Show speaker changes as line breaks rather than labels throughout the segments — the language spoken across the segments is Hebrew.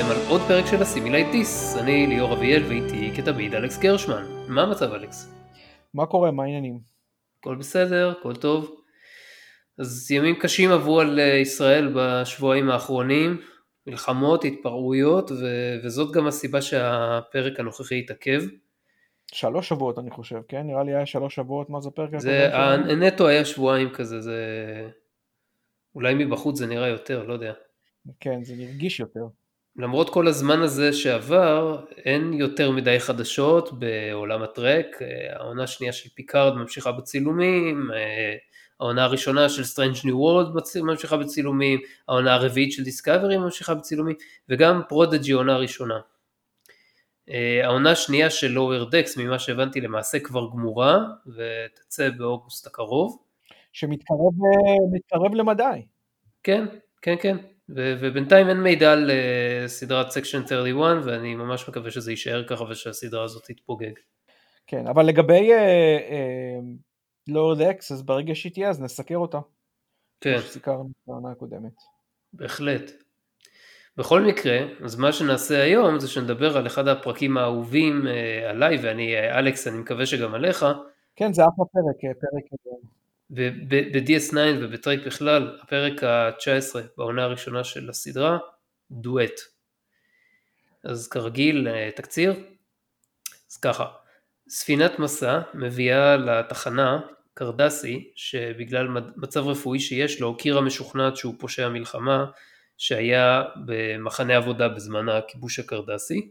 אתם על עוד פרק של Assimilate This, אני ליאור אביאל ואיתי כתמיד אלכס גרשמן. מה המצב אלכס?
מה קורה? מה העניינים?
הכל בסדר, הכל טוב. אז ימים קשים עברו על אה, ישראל בשבועיים האחרונים, מלחמות, התפרעויות, ו- וזאת גם הסיבה שהפרק הנוכחי התעכב.
שלוש שבועות אני חושב, כן? נראה לי היה שלוש שבועות, מה זה פרק?
זה, הנטו היה שבועיים כזה, זה... אולי מבחוץ זה נראה יותר, לא יודע.
כן, זה מרגיש יותר.
למרות כל הזמן הזה שעבר, אין יותר מדי חדשות בעולם הטרק. העונה השנייה של פיקארד ממשיכה בצילומים, העונה הראשונה של Strange New World ממשיכה בצילומים, העונה הרביעית של Discovery ממשיכה בצילומים, וגם Prodigy עונה ראשונה. העונה השנייה של Lower Decks, ממה שהבנתי, למעשה כבר גמורה, ותצא באוגוסט הקרוב.
שמתקרב למדי.
כן, כן, כן. ובינתיים אין מידע על אה, סדרת Section 31 ואני ממש מקווה שזה יישאר ככה ושהסדרה הזאת תתפוגג.
כן, אבל לגבי Lower Decks, אה, אז ברגע שהיא תהיה אז נסקר אותה.
כן.
כמו שסיקרנו בעונה הקודמת.
בהחלט. בכל מקרה, אז מה שנעשה היום זה שנדבר על אחד הפרקים האהובים אה, עליי ואני, אלכס, אני מקווה שגם עליך.
כן, זה אחלה פרק, פרק
וב-DS9 ובטרייק בכלל, הפרק ה-19 בעונה הראשונה של הסדרה, דואט. אז כרגיל, אה, תקציר. אז ככה, ספינת מסע מביאה לתחנה קרדסי, שבגלל מצב רפואי שיש לו, קירה משוכנעת שהוא פושע מלחמה, שהיה במחנה עבודה בזמן הכיבוש הקרדסי.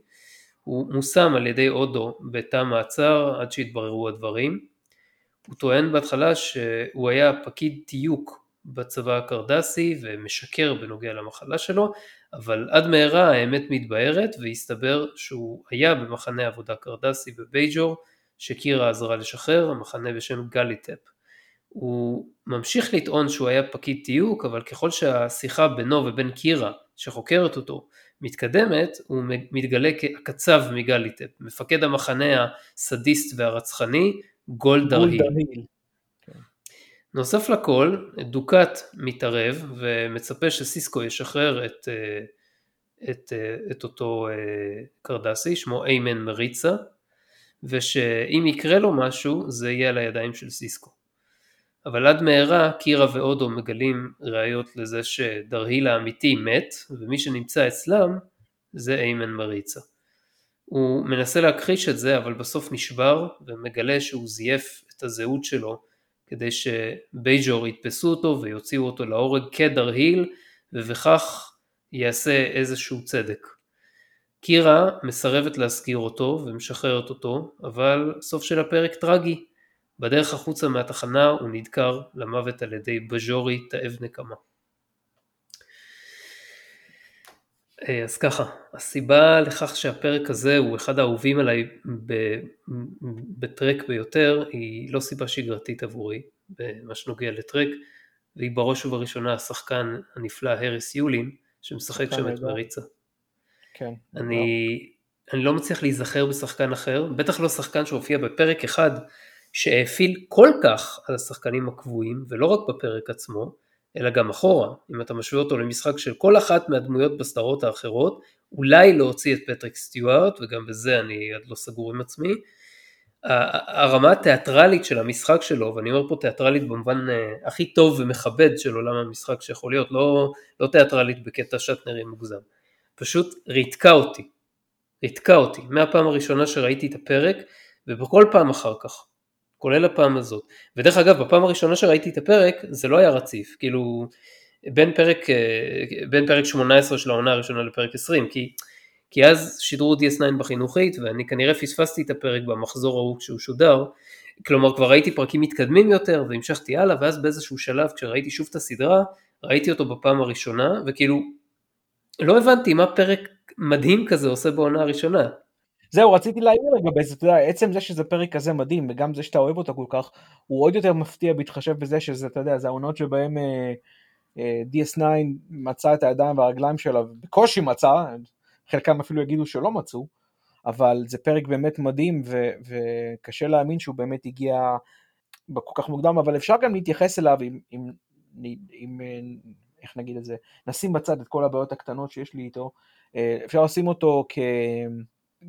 הוא מושם על ידי אודו בתא מעצר עד שהתבררו הדברים. הוא טוען בהתחלה שהוא היה פקיד תיוק בצבא הקרדסי ומשקר בנוגע למחלה שלו, אבל עד מהרה האמת מתבהרת והסתבר שהוא היה במחנה עבודה קרדסי בבייג'ור שקירה עזרה לשחרר, המחנה בשם גליטפ. הוא ממשיך לטעון שהוא היה פקיד תיוק, אבל ככל שהשיחה בינו ובין קירה, שחוקרת אותו, מתקדמת, הוא מתגלה כקצב מגליטפ, מפקד המחנה הסדיסט והרצחני, גולדהר היל. כן. נוסף לכל, דוקאט מתערב ומצפה שסיסקו ישחרר את, אה, את, אה, את אותו אה, קרדסי, שמו איימן מריצה, ושאם יקרה לו משהו זה יהיה על הידיים של סיסקו. אבל עד מהרה קירה ואודו מגלים ראיות לזה שדרהיל האמיתי מת, ומי שנמצא אצלם זה איימן מריצה. הוא מנסה להכחיש את זה אבל בסוף נשבר ומגלה שהוא זייף את הזהות שלו כדי שבייג'ור יתפסו אותו ויוציאו אותו להורג כדרהיל ובכך יעשה איזשהו צדק. קירה מסרבת להזכיר אותו ומשחררת אותו אבל סוף של הפרק טרגי. בדרך החוצה מהתחנה הוא נדקר למוות על ידי בז'ורי תאב נקמה. אה, אז ככה, הסיבה לכך שהפרק הזה הוא אחד האהובים עליי בטרק ביותר, היא לא סיבה שגרתית עבורי, במה שנוגע לטרק, והיא בראש ובראשונה השחקן הנפלא האריס יולין, שמשחק שם את מריצה.
כן.
אני, אני לא מצליח להיזכר בשחקן אחר, בטח לא שחקן שהופיע בפרק אחד, שהאפיל כל כך על השחקנים הקבועים, ולא רק בפרק עצמו, אלא גם אחורה, אם אתה משווה אותו למשחק של כל אחת מהדמויות בסדרות האחרות, אולי להוציא את פטריק סטיוארט, וגם בזה אני עוד לא סגור עם עצמי, הרמה התיאטרלית של המשחק שלו, ואני אומר פה תיאטרלית במובן אה, הכי טוב ומכבד של עולם המשחק שיכול להיות, לא, לא תיאטרלית בקטע שטנרי מוגזם, פשוט ריתקה אותי, ריתקה אותי, מהפעם הראשונה שראיתי את הפרק, ובכל פעם אחר כך. כולל הפעם הזאת. ודרך אגב, בפעם הראשונה שראיתי את הפרק, זה לא היה רציף, כאילו, בין פרק, אה, בין פרק 18 של העונה הראשונה לפרק 20, כי, כי אז שידרו DS9 בחינוכית, ואני כנראה פספסתי את הפרק במחזור ההוא כשהוא שודר, כלומר כבר ראיתי פרקים מתקדמים יותר, והמשכתי הלאה, ואז באיזשהו שלב, כשראיתי שוב את הסדרה, ראיתי אותו בפעם הראשונה, וכאילו, לא הבנתי מה פרק מדהים כזה עושה בעונה הראשונה.
זהו, רציתי להעיר לגבי זה, אתה יודע, עצם זה שזה פרק כזה מדהים, וגם זה שאתה אוהב אותה כל כך, הוא עוד יותר מפתיע בהתחשב בזה שזה, אתה יודע, זה העונות שבהם אה, אה, DS9 מצא את הידיים והרגליים שלה, בקושי מצא, חלקם אפילו יגידו שלא מצאו, אבל זה פרק באמת מדהים, ו- וקשה להאמין שהוא באמת הגיע כל כך מוקדם, אבל אפשר גם להתייחס אליו עם, עם, עם איך נגיד את זה, נשים בצד את כל הבעיות הקטנות שיש לי איתו, אה, אפשר לשים אותו כ...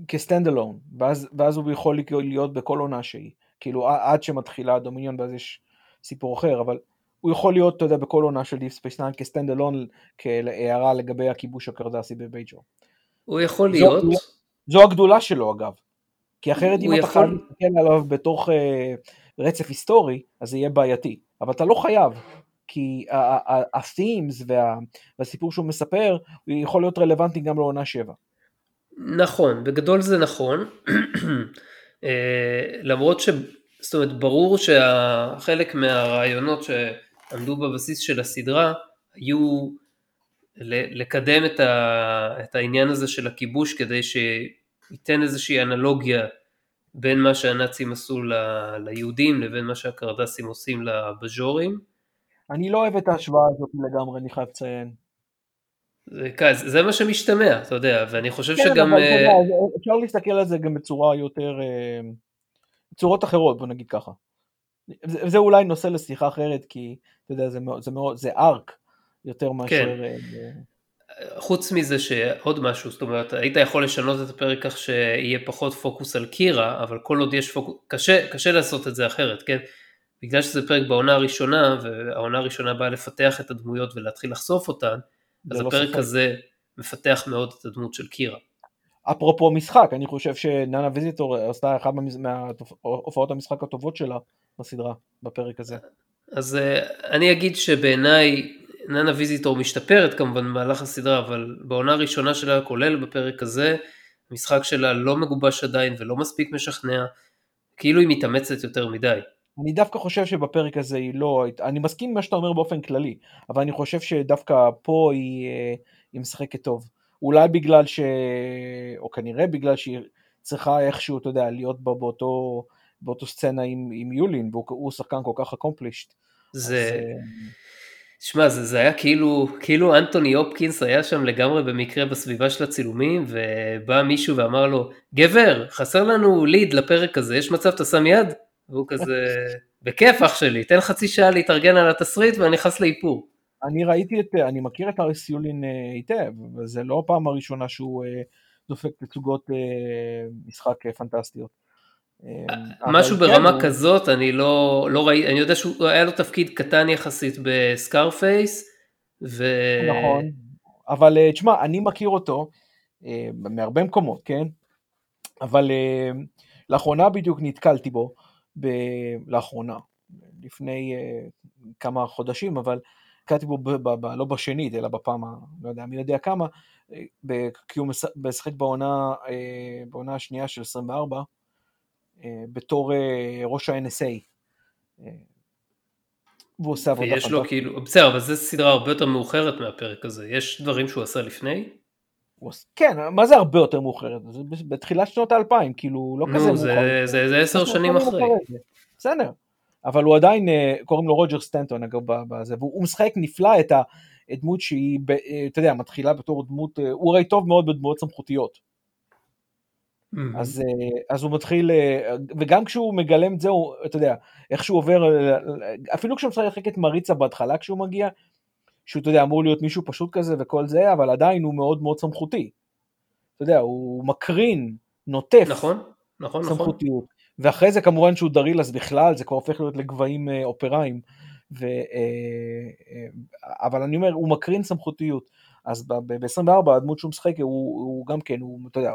כ stand alone, ואז, ואז הוא יכול להיות בכל עונה שהיא, כאילו עד שמתחילה הדומיניון ואז יש סיפור אחר, אבל הוא יכול להיות, אתה יודע, בכל עונה של Deep Space Nine כ stand alone, כהערה לגבי הכיבוש הקרדסי בבייג'ו.
הוא יכול להיות. זו,
זו הגדולה שלו אגב, כי אחרת אם אתה יכול... חייב להסתכל עליו בתוך אה, רצף היסטורי, אז זה יהיה בעייתי, אבל אתה לא חייב, כי ה-themes וה, והסיפור שהוא מספר, הוא יכול להיות רלוונטי גם לעונה 7.
נכון, בגדול זה נכון, אה, למרות ש... זאת אומרת, ברור שחלק מהרעיונות שעמדו בבסיס של הסדרה היו לקדם את, ה, את העניין הזה של הכיבוש כדי שייתן איזושהי אנלוגיה בין מה שהנאצים עשו ל, ליהודים לבין מה שהקרדסים עושים לבז'ורים.
אני לא אוהב את ההשוואה הזאת לגמרי, אני חייב לציין.
זה, זה מה שמשתמע, אתה יודע, ואני חושב
כן,
שגם...
אבל, uh... אפשר להסתכל על זה גם בצורה יותר... Uh... צורות אחרות, בוא נגיד ככה. זה, זה אולי נושא לשיחה אחרת, כי אתה יודע, זה, מאוד, זה, מאוד, זה ארק יותר מאשר... כן. אה,
חוץ מזה שעוד משהו, זאת אומרת, היית יכול לשנות את הפרק כך שיהיה פחות פוקוס על קירה, אבל כל עוד יש פוקוס, קשה, קשה לעשות את זה אחרת, כן? בגלל שזה פרק בעונה הראשונה, והעונה הראשונה באה לפתח את הדמויות ולהתחיל לחשוף אותן, אז לא הפרק ספק. הזה מפתח מאוד את הדמות של קירה.
אפרופו משחק, אני חושב שנאנה ויזיטור עשתה אחת מהופעות המשחק הטובות שלה בסדרה, בפרק הזה.
אז אה, אני אגיד שבעיניי נאנה ויזיטור משתפרת כמובן במהלך הסדרה, אבל בעונה הראשונה שלה, כולל בפרק הזה, המשחק שלה לא מגובש עדיין ולא מספיק משכנע, כאילו היא מתאמצת יותר מדי.
אני דווקא חושב שבפרק הזה היא לא, אני מסכים עם מה שאתה אומר באופן כללי, אבל אני חושב שדווקא פה היא, אה, היא משחקת טוב. אולי בגלל ש... או כנראה בגלל שהיא צריכה איכשהו, אתה יודע, להיות בה באותו, באותו סצנה עם, עם יולין, והוא שחקן כל כך אקומפלישט.
זה... אז, שמע, זה, זה היה כאילו, כאילו אנטוני הופקינס היה שם לגמרי במקרה בסביבה של הצילומים, ובא מישהו ואמר לו, גבר, חסר לנו ליד לפרק הזה, יש מצב אתה שם יד? והוא כזה, בכיף אח שלי, תן חצי שעה להתארגן על התסריט ואני נכנס לאיפור.
אני ראיתי את, אני מכיר את אריס יולין אה, היטב, וזה לא הפעם הראשונה שהוא אה, דופק תצוגות אה, משחק פנטסטיות.
משהו ברמה כן, כזאת, אני לא, לא ראיתי, אני יודע שהיה לו תפקיד קטן יחסית בסקארפייס, ו...
נכון, אבל תשמע, אני מכיר אותו מהרבה מקומות, כן? אבל לאחרונה בדיוק נתקלתי בו, ב... לאחרונה, לפני כמה חודשים, אבל נתקלתי בו ב, ב, ב, לא בשנית, אלא בפעם, לא יודע, מי יודע כמה, ב, כי הוא משחק בעונה, אה, בעונה השנייה של 24, אה, בתור אה, ראש ה-NSA. והוא עושה עבודה
ויש לו כאילו, בסדר, אבל זו סדרה הרבה יותר מאוחרת מהפרק הזה, יש דברים שהוא עשה לפני?
כן, מה זה הרבה יותר מאוחרת? זה בתחילת שנות האלפיים, כאילו, לא כזה
מאוחר. זה עשר שנים אחרי.
בסדר. אבל הוא עדיין, אה, קוראים לו רוג'ר סטנטון אגב בזה, והוא משחק נפלא את הדמות שהיא, אה, אתה יודע, מתחילה בתור דמות, אה, הוא הרי טוב מאוד בדמויות סמכותיות. אז, אז הוא מתחיל, וגם כשהוא מגלם את זה, הוא, אתה יודע, איך שהוא עובר, אפילו כשהוא משחק את מריצה בהתחלה כשהוא מגיע, שהוא, אתה יודע, אמור להיות מישהו פשוט כזה וכל זה, אבל עדיין הוא מאוד מאוד סמכותי. אתה יודע, הוא מקרין, נוטף.
נכון, נכון, נכון. סמכותיות. נכון.
ואחרי זה כמובן שהוא דריל אז בכלל זה כבר הופך להיות לגבהים אה, אופראיים. ו, אה, אה, אבל אני אומר, הוא מקרין סמכותיות. אז ב-24 הדמות שהוא משחק הוא, הוא גם כן, הוא, אתה יודע,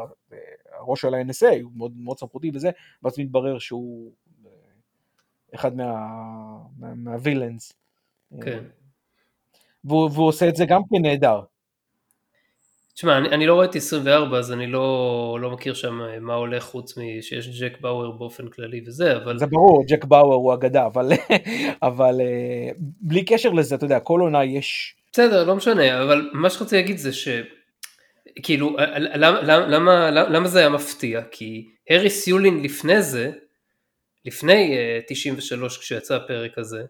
הראש של ה-NSA, הוא מאוד, מאוד סמכותי וזה, ואז מתברר שהוא אחד מהווילאנס. מה, כן. והוא, והוא עושה את זה גם כן נהדר.
תשמע, אני, אני לא ראיתי 24 אז אני לא, לא מכיר שם אה, מה הולך חוץ משיש ג'ק באואר באופן כללי וזה, אבל...
זה ברור, ג'ק באואר הוא אגדה, אבל, אבל אה, בלי קשר לזה, אתה יודע, כל עונה יש...
בסדר, לא משנה, אבל מה שרציתי להגיד זה ש... כאילו, למה, למה, למה, למה זה היה מפתיע? כי הריס יולין לפני זה, לפני uh, 93 כשיצא הפרק הזה.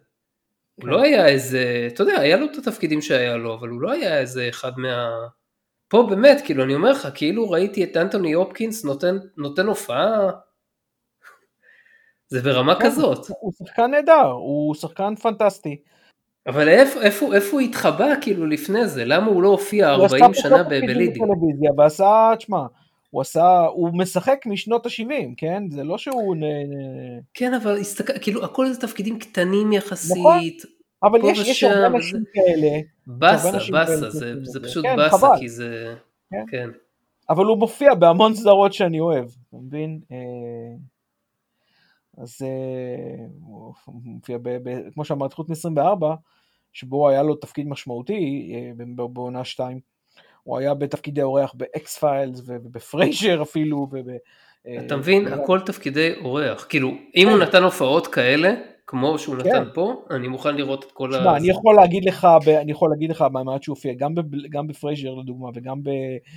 הוא לא היה איזה, אתה יודע, היה לו את התפקידים שהיה לו, אבל הוא לא היה איזה אחד מה... פה באמת, כאילו, אני אומר לך, כאילו ראיתי את אנטוני הופקינס נותן, נותן הופעה, זה ברמה כן, כזאת.
הוא שחקן נהדר, הוא שחקן פנטסטי.
אבל איפה, איפה, איפה הוא התחבא כאילו לפני זה? למה הוא לא הופיע
הוא עשה
40
פחות
שנה בלידי?
בטלוויזיה, ועשה, תשמע, הוא עשה, הוא משחק משנות ה-70, כן? זה לא שהוא...
כן, אבל הסתכל, כאילו הכל זה תפקידים קטנים יחסית.
נכון. אבל יש, יש
ושם,
הרבה
וזה-
אנשים כאלה,
באסה, באסה, זה, זה. פשוט
כן,
באסה. כי זה...
כן.
כן.
אבל הוא מופיע בהמון סדרות שאני אוהב, אתה מבין? אה, אז אה, הוא מופיע, ב, ב, כמו שאמרת, חוץ מ-24, שבו היה לו תפקיד משמעותי אה, בעונה 2, הוא היה בתפקידי אורח ב X-Files וב Frasier אפילו. וב, אה,
אתה מבין, הכל תפקידי אורח. כאילו, אם הוא נתן הופעות כאלה, כמו שהוא
כן.
נתן פה, אני מוכן לראות את כל ה...
אני יכול להגיד לך, ב- אני יכול להגיד לך מהמעט שהוא הופיע, גם, ב, גם ב Frasier לדוגמה, וגם ב...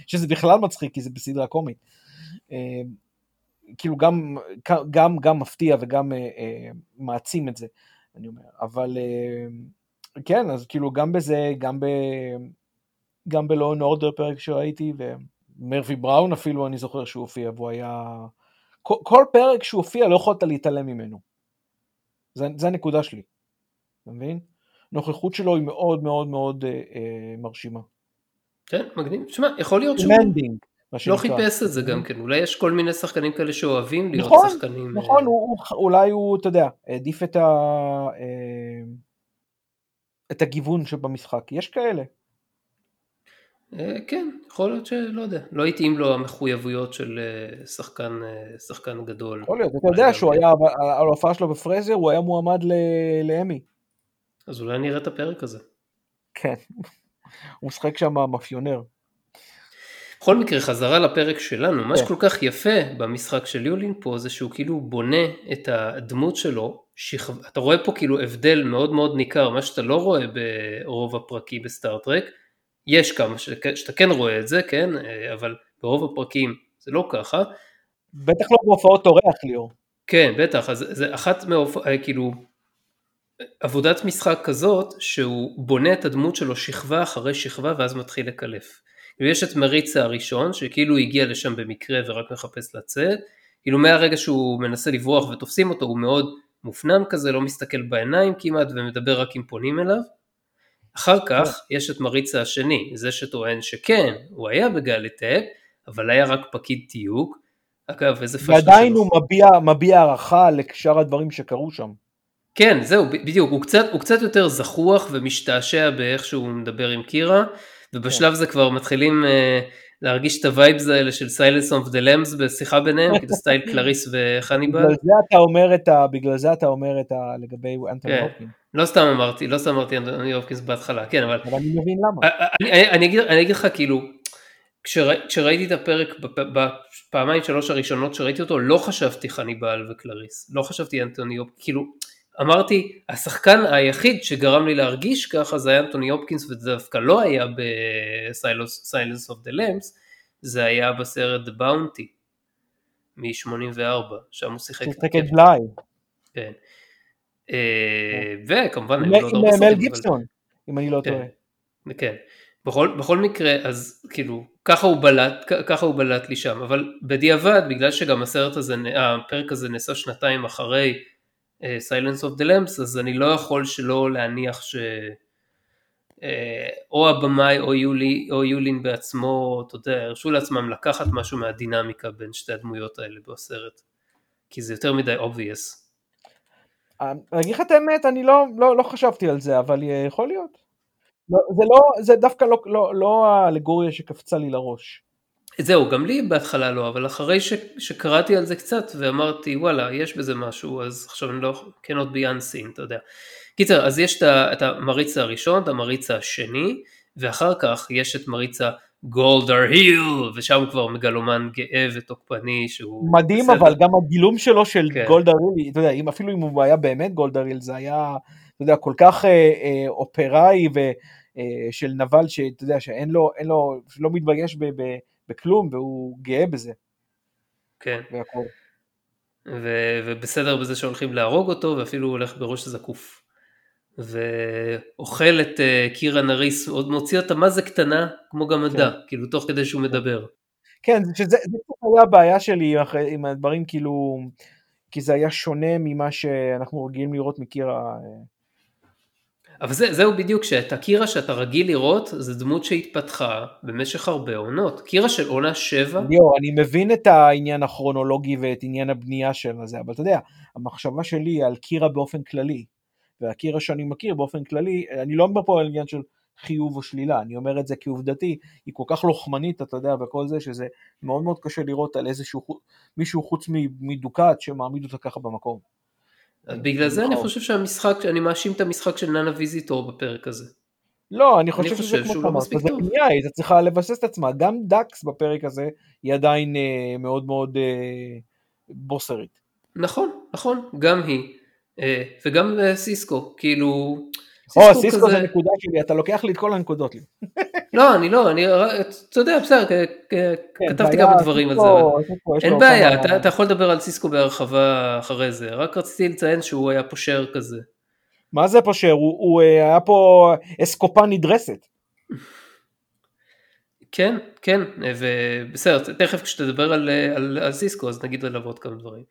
שזה בכלל מצחיק, כי זה בסדרה קומית. אה, כאילו גם, גם, גם מפתיע וגם אה, אה, מעצים את זה, אני אומר. אבל אה, כן, אז כאילו גם בזה, גם ב... גם ב Law and Order פרק שראיתי, ו Murphy Brown אפילו אני זוכר שהוא הופיע, והוא היה... כל, כל פרק שהוא הופיע לא יכולת להתעלם ממנו. זה, זה הנקודה שלי, אתה מבין? הנוכחות שלו היא מאוד מאוד מאוד אה, אה, מרשימה.
כן, מגניב. תשמע, יכול להיות שהוא
מנדינג,
לא. חיפש את זה גם כן. אולי יש כל מיני שחקנים כאלה שאוהבים להיות
נכון,
שחקנים...
נכון,
אה,
הוא, הוא, אולי הוא, אתה יודע, העדיף את, ה, אה, את הגיוון שבמשחק. יש כאלה.
אה, כן, יכול להיות שלא יודע. לא התאים לו המחויבויות של אה, שחקן, אה, שחקן גדול.
יכול להיות. אתה יודע שהוא
כן.
היה, על ההופעה שלו בפרייזר, הוא היה מועמד לאמי.
אז אולי נראה את הפרק הזה.
כן. הוא משחק שם מאפיונר.
בכל מקרה, חזרה לפרק שלנו, מה
כן.
שכל כך יפה במשחק של יולין פה זה שהוא כאילו בונה את הדמות שלו, שכב... אתה רואה פה כאילו הבדל מאוד מאוד ניכר, מה שאתה לא רואה ברוב הפרקים בסטארט-טרק, יש כמה ש... שאתה כן רואה את זה, כן, אבל ברוב הפרקים זה לא ככה,
בטח לא בהופעות אורח, ליאור.
כן, בטח, אז זה אחת מהופ... כאילו, עבודת משחק כזאת, שהוא בונה את הדמות שלו שכבה אחרי שכבה ואז מתחיל לקלף. ויש את מריצה הראשון, שכאילו הגיע לשם במקרה ורק מחפש לצאת, כאילו מהרגע שהוא מנסה לברוח ותופסים אותו, הוא מאוד מופנם כזה, לא מסתכל בעיניים כמעט ומדבר רק אם פונים אליו. אחר כך יש את מריצה השני, זה שטוען שכן, הוא היה בגליטק, אבל היה רק פקיד תיוג. אגב, איזה פשטה
ועדיין. הוא מביע, מביע הערכה לשאר הדברים שקרו שם.
כן, זהו, בדיוק, הוא קצת, הוא קצת יותר זחוח ומשתעשע באיך שהוא מדבר עם קירה, ובשלב זה כבר מתחילים אה, להרגיש את ה vibes האלה של Silence of the Lambs בשיחה ביניהם, כאילו style קלריס וחניבל.
בגלל זה אתה אומר את ה... בגלל זה אתה אומר את ה... לגבי אנטוני
כן. לא סתם אמרתי, לא סתם אמרתי אנטוני הופקינס בהתחלה, כן, אבל
אבל אני מבין למה.
אני, אני, אני, אגיד, אני אגיד לך כאילו, כשרא, כשראיתי את הפרק בפ- בפעמיים שלוש הראשונות שראיתי אותו, לא חשבתי חניבל וקלריס, לא חשבתי אנטוני הופקינס, כאילו, אמרתי, השחקן היחיד שגרם לי להרגיש ככה זה היה אנטוני הופקינס, וזה דווקא לא היה ב-Silence of the Lambs, זה היה בסרט The Bounty מ-84, שם הוא שיחק
שיחק את. בליי.
כן. אה, וכמובן,
עם
הרבה
מל גיבסון, אם אני לא
כן.
טועה.
כן. בכל, בכל מקרה, אז כאילו, ככה הוא בלט, ככה הוא בלט לי שם, אבל בדיעבד, בגלל שגם הסרט הזה, הפרק הזה נעשה שנתיים אחרי uh, Silence of the Lambs, אז אני לא יכול שלא להניח ש... uh, או הבמאי או, יולי, או יולין בעצמו, אתה יודע, הרשו לעצמם לקחת משהו מהדינמיקה בין שתי הדמויות האלה בסרט, כי זה יותר מדי obvious.
אני אגיד לך את האמת, אני לא, לא, לא חשבתי על זה, אבל אה, יכול להיות. לא, זה, לא, זה דווקא לא, לא, לא האלגוריה שקפצה לי לראש.
זהו, גם לי בהתחלה לא, אבל אחרי ש, שקראתי על זה קצת ואמרתי וואלה, יש בזה משהו, אז עכשיו אני לא, cannot be unseen, אתה יודע. קיצר, אז יש את המריץ הראשון, את המריץ השני, ואחר כך יש את מריץ הגולדר היל, ושם הוא כבר מגלומן גאה ותוקפני שהוא...
מדהים
בסדר.
אבל גם הגילום שלו של
כן.
גולדה רילי, אתה יודע, אם, אפילו אם הוא היה באמת גולדה ריל, זה היה, אתה יודע, כל כך אה, אה, אופראי ושל נבל, שאתה יודע, שאין לו, אין לו, לא מתבייש ב, ב, בכלום, והוא גאה בזה,
כן,
והכל.
ו- ובסדר בזה שהולכים להרוג אותו, ואפילו הוא הולך בראש זקוף. ואוכל את אה, קירה נריס, עוד מוציא אותה מה זה קטנה, כמו גמדה, כאילו תוך כדי שהוא מדבר.
כן, שזה זה קצת היה הבעיה שלי אחרי, עם הדברים, כאילו, כי זה היה שונה ממה שאנחנו רגילים לראות מקירה. אה,
אבל זה, זהו בדיוק, שאת הקירה שאתה רגיל לראות, זו דמות שהתפתחה במשך הרבה עונות. קירה של עונה שבע.
ליאור, אני מבין את העניין הכרונולוגי ואת עניין הבנייה של זה, אבל אתה יודע, המחשבה שלי היא על קירה באופן כללי, והקירה שאני מכיר באופן כללי, אני לא אומר פה על עניין של חיוב או שלילה, אני אומר את זה כעובדתי, היא כל כך לוחמנית, אתה יודע, וכל זה, שזה מאוד מאוד קשה לראות על איזשהו, מישהו חוץ מדוקת שמעמיד אותה ככה במקום.
בגלל זה אני חושב שהמשחק, אני מאשים את המשחק של נאנה ויזיטור בפרק הזה.
לא, אני חושב שזה כמו שאמרת, זה פנייה, היא צריכה לבסס את עצמה, גם דאקס בפרק הזה היא עדיין אה, מאוד מאוד אה, בוסרית.
נכון, נכון, גם היא, וגם אה, סיסקו, כאילו,
או, סיסקו זה נקודה שלי, אתה לוקח לי את כל הנקודות.
לא, אני לא, אני, אתה יודע, בסדר, כן, כתבתי כמה דברים על זה, אין בעיה, אתה יכול לדבר על סיסקו בהרחבה אחרי זה, רק רציתי לציין שהוא היה פושר כזה.
מה זה פושר? הוא אה, היה פה אסקופה נדרסת.
כן, כן, ובסדר, תכף כשתדבר על, על, על סיסקו אז נגיד עליו עוד כמה דברים.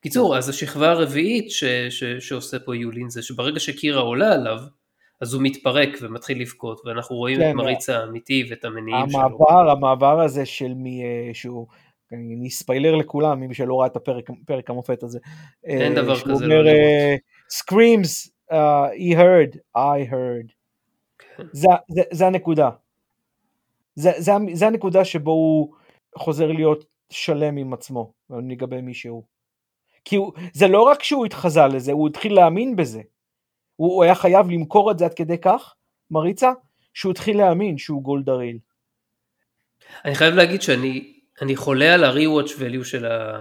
קיצור, אז השכבה הרביעית ש, ש, שעושה פה יולין זה שברגע שקירה עולה עליו, אז הוא מתפרק ומתחיל לבכות, ואנחנו רואים כן, את מריץ האמיתי ואת המניעים
המעבר, שלו. המעבר הזה של מי אה, שהוא, אני ספיילר לכולם, מי שלא ראה את הפרק, פרק המופת הזה.
אין uh, דבר כזה.
אומר, לא uh, screams, uh, he heard, I heard. כן. זה, זה, זה הנקודה. זה, זה, זה הנקודה שבו הוא חוזר להיות שלם עם עצמו, לגבי מי שהוא. כי הוא, זה לא רק שהוא התחזה לזה, הוא התחיל להאמין בזה. הוא היה חייב למכור את זה עד כדי כך, מריצה, שהוא התחיל להאמין שהוא גולדריל.
אני חייב להגיד שאני אני חולה על ה-rewatch value של, ה,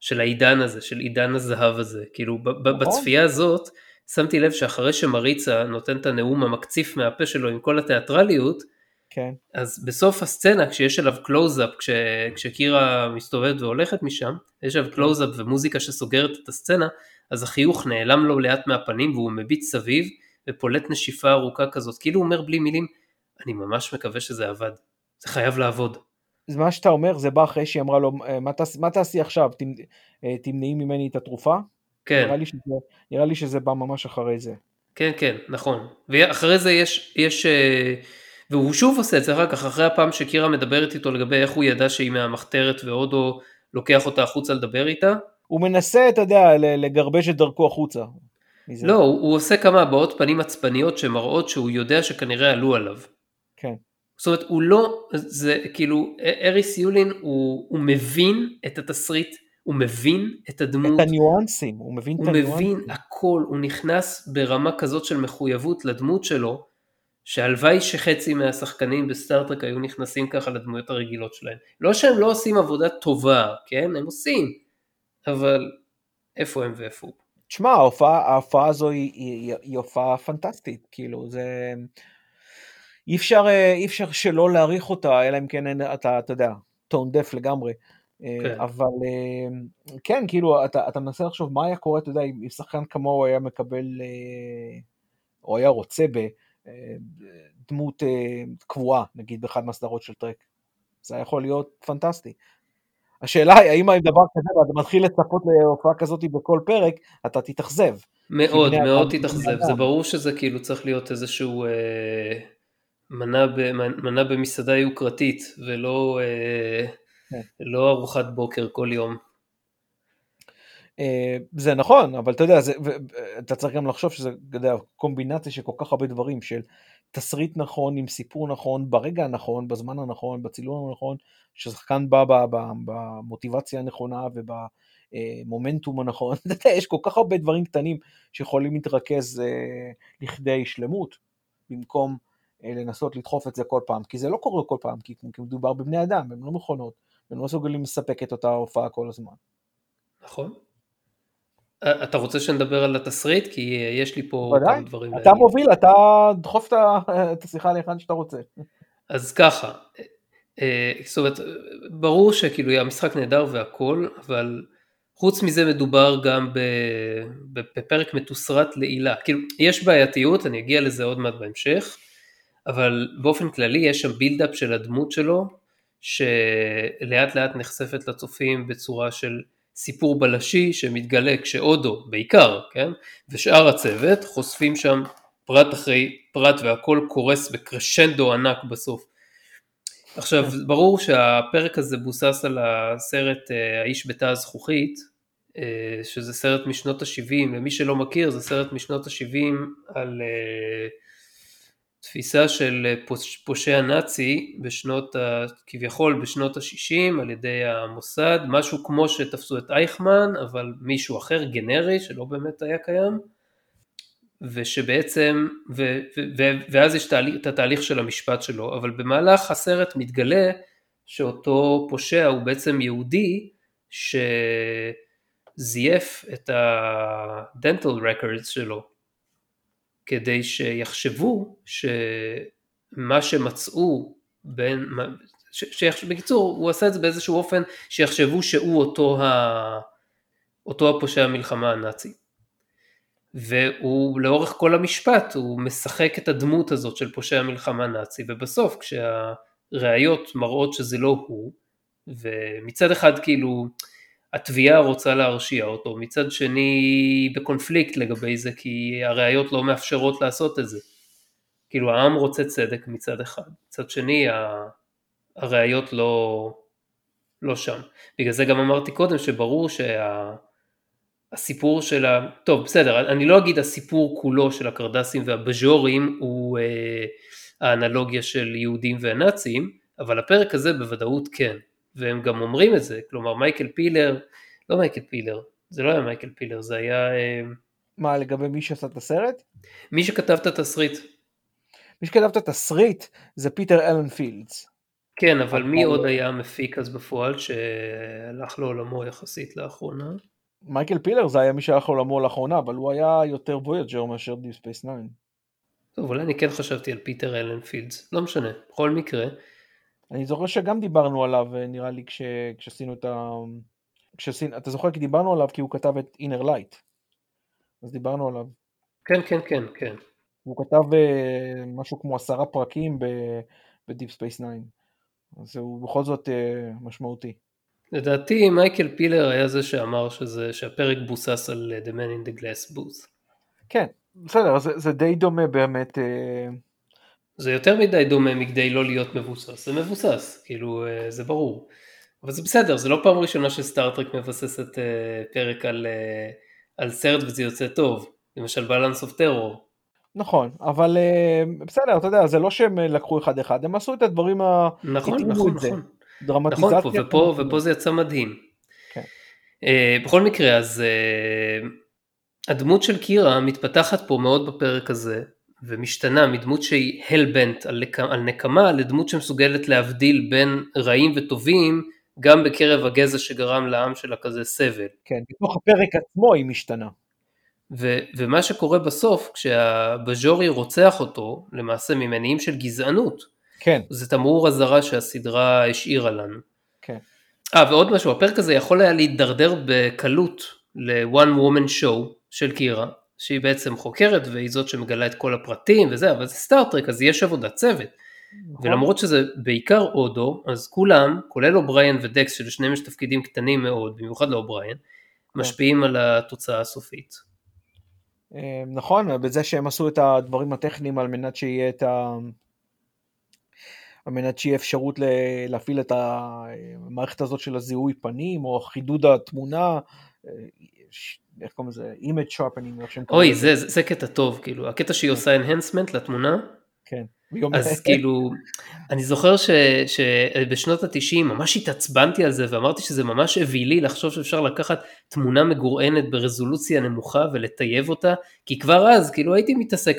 של העידן הזה, של עידן הזהב הזה. כאילו נכון. בצפייה הזאת שמתי לב שאחרי שמריצה נותן את הנאום המקציף מהפה שלו עם כל התיאטרליות,
כן.
אז בסוף הסצנה כשיש עליו קלוז-אפ, כש, כשקירה מסתובבת והולכת משם, יש עליו קלוז-אפ ומוזיקה שסוגרת את הסצנה, אז החיוך נעלם לו לאט מהפנים והוא מביט סביב ופולט נשיפה ארוכה כזאת, כאילו הוא אומר בלי מילים, אני ממש מקווה שזה עבד, זה חייב לעבוד.
אז מה שאתה אומר זה בא אחרי שהיא אמרה לו, אה, מה, תעש, מה תעשי עכשיו, אה, תמנעי ממני את התרופה?
כן.
נראה לי, שזה, נראה לי שזה בא ממש אחרי זה.
כן, כן, נכון. ואחרי זה יש, יש אה, והוא שוב עושה את זה אחר כך, אחרי הפעם שקירה מדברת איתו לגבי איך הוא ידע שהיא מהמחתרת והודו לוקח אותה החוצה לדבר איתה,
הוא מנסה, אתה יודע, לגרבש את דרכו החוצה.
לא, הוא, הוא עושה כמה הבעות פנים עצבניות שמראות שהוא יודע שכנראה עלו עליו.
כן.
זאת אומרת, הוא לא, זה כאילו, אריס יולין, הוא, הוא מבין את התסריט, הוא מבין את הדמות.
את הניואנסים, הוא מבין
הוא את הניואנסים. הוא מבין הכל, הוא נכנס ברמה כזאת של מחויבות לדמות שלו, שהלוואי שחצי מהשחקנים בסטארטרק היו נכנסים ככה לדמויות הרגילות שלהם. לא שהם לא עושים עבודה טובה, כן? הם עושים. אבל איפה הם ואיפה הוא?
תשמע, ההופעה, ההופעה הזו היא, היא, היא הופעה פנטסטית, כאילו זה... אי אפשר, אי אפשר שלא להעריך אותה, אלא אם כן אתה, אתה יודע, טון דף לגמרי. כן. אבל כן, כאילו, אתה, אתה מנסה לחשוב מה היה קורה, אתה יודע, אם שחקן כמוהו היה מקבל, או היה רוצה בדמות קבועה, נגיד באחד מהסדרות של טרק. זה יכול להיות פנטסטי. השאלה היא, האם דבר כזה, ואתה מתחיל לצפות להופעה כזאת בכל פרק, אתה תתאכזב.
מאוד, מאוד תתאכזב. זה ברור שזה כאילו צריך להיות איזשהו אה, מנה, ב, מנה במסעדה יוקרתית, ולא אה, כן. לא ארוחת בוקר כל יום.
אה, זה נכון, אבל אתה יודע, זה, אתה צריך גם לחשוב שזה, אתה יודע, קומבינציה של כל כך הרבה דברים, של תסריט נכון, עם סיפור נכון, ברגע הנכון, בזמן הנכון, בצילום הנכון, ששחקן בא במוטיבציה הנכונה ובמומנטום הנכון, יש כל כך הרבה דברים קטנים שיכולים להתרכז אה, לכדי שלמות, במקום אה, לנסות לדחוף את זה כל פעם, כי זה לא קורה כל פעם, כי מדובר בבני אדם, הם לא מכונות, הם לא מסוגלים לספק את אותה הופעה כל הזמן.
נכון. אתה רוצה שנדבר על התסריט? כי יש לי פה
כמה דברים. אתה מוביל, אתה דחוף את השיחה להיכן שאתה רוצה.
אז ככה, אה, זאת אומרת, ברור שכאילו המשחק נהדר והכל, אבל חוץ מזה מדובר גם בפרק מתוסרט לעילה. כאילו, יש בעייתיות, אני אגיע לזה עוד מעט בהמשך, אבל באופן כללי יש שם בילדאפ של הדמות שלו, שלאט לאט נחשפת לצופים בצורה של סיפור בלשי שמתגלה כשאודו בעיקר, כן, ושאר הצוות חושפים שם פרט אחרי פרט והכל קורס בקרשנדו ענק בסוף. עכשיו ברור שהפרק הזה בוסס על הסרט אה, האיש בתא הזכוכית אה, שזה סרט משנות ה-70 למי שלא מכיר זה סרט משנות ה-70 על אה, תפיסה של פושע נאצי בשנות ה... כביכול בשנות ה-60 על ידי המוסד משהו כמו שתפסו את אייכמן אבל מישהו אחר גנרי שלא באמת היה קיים ושבעצם, ו, ו, ו, ואז יש תהליך, את התהליך של המשפט שלו, אבל במהלך הסרט מתגלה שאותו פושע הוא בעצם יהודי שזייף את ה-dental records שלו כדי שיחשבו שמה שמצאו בין, ש, ש, בקיצור הוא עשה את זה באיזשהו אופן שיחשבו שהוא אותו, ה, אותו הפושע המלחמה הנאצי. והוא לאורך כל המשפט הוא משחק את הדמות הזאת של פושע מלחמה נאצי ובסוף כשהראיות מראות שזה לא הוא ומצד אחד כאילו התביעה רוצה להרשיע אותו. מצד שני בקונפליקט לגבי זה כי הראיות לא מאפשרות לעשות את זה. כאילו העם רוצה צדק מצד אחד. מצד שני הראיות לא, לא שם. בגלל זה גם אמרתי קודם שברור שה... הסיפור של ה... טוב בסדר, אני לא אגיד הסיפור כולו של הקרדסים והבז'ורים הוא אה, האנלוגיה של יהודים והנאצים, אבל הפרק הזה בוודאות כן, והם גם אומרים את זה, כלומר מייקל פילר, לא מייקל פילר, זה לא היה מייקל פילר, זה היה... אה,
מה לגבי מי שעשה את הסרט?
מי שכתב את התסריט.
מי שכתב את התסריט זה פיטר אלן פילדס.
כן, אבל מי עוד היה מפיק אז בפועל שהלך לעולמו יחסית לאחרונה?
מייקל פילר זה היה מי שהלך לעולמו לאחרונה, אבל הוא היה יותר Voyager מאשר Deep Space 9.
טוב, אולי אני כן חשבתי על פיטר אלן פילדס, לא משנה, בכל מקרה.
אני זוכר שגם דיברנו עליו, נראה לי, כש, כשעשינו את ה... כשעשינו, אתה זוכר כי דיברנו עליו כי הוא כתב את Inner Light. אז דיברנו עליו.
כן, כן, כן, כן.
הוא כתב אה, משהו כמו עשרה פרקים ב Deep Space 9. אז הוא בכל זאת uh, משמעותי.
לדעתי מייקל פילר היה זה שאמר שזה, שהפרק בוסס על uh, The Man in the Glass Booth.
כן, בסדר, זה, זה די דומה באמת. Uh...
זה יותר מדי דומה מכדי לא להיות מבוסס, זה מבוסס, כאילו uh, זה ברור. אבל זה בסדר, זה לא פעם ראשונה שסטארטרק מבססת uh, פרק על, uh, על סרט וזה יוצא טוב, למשל בלנס אוף טרור.
נכון, אבל בסדר, אתה יודע, זה לא שהם לקחו אחד אחד, הם עשו את הדברים ה...
נכון, נכון, נכון. דרמטיזציה. נכון, פה, ופה, ופה זה יצא מדהים. כן. Uh, בכל מקרה, אז uh, הדמות של קירה מתפתחת פה מאוד בפרק הזה, ומשתנה מדמות שהיא הלבנט על, על נקמה לדמות שמסוגלת להבדיל בין רעים וטובים גם בקרב הגזע שגרם לעם שלה כזה סבל.
כן, בתוך הפרק עצמו היא משתנה.
ו- ומה שקורה בסוף, כשהבז'ורי רוצח אותו, למעשה ממניעים של גזענות,
כן.
זה תמרור אזהרה שהסדרה השאירה לנו.
כן.
אה, ועוד משהו, הפרק הזה יכול היה להידרדר בקלות ל-one woman show של קירה, שהיא בעצם חוקרת והיא זאת שמגלה את כל הפרטים וזה, אבל זה Star Trek אז יש עבודת צוות. נכון. ולמרות שזה בעיקר אודו, אז כולם, כולל אובריין ודקס, שלשניהם יש תפקידים קטנים מאוד, במיוחד לאובריין, כן. משפיעים על התוצאה הסופית.
אה, נכון, בזה שהם עשו את הדברים הטכניים על מנת שיהיה את ה... על מנת שיהיה אפשרות להפעיל את המערכת הזאת של הזיהוי פנים, או חידוד התמונה, אה, איך קוראים לזה? image sharpening.
אוי, זה, זה, זה קטע טוב, כאילו, הקטע שהיא עושה enhancement לתמונה,
כן.
אז כאילו, אני זוכר ש, שבשנות התשעים ממש התעצבנתי על זה ואמרתי שזה ממש אווילי לחשוב שאפשר לקחת תמונה מגורענת ברזולוציה נמוכה ולטייב אותה, כי כבר אז כאילו הייתי מתעסק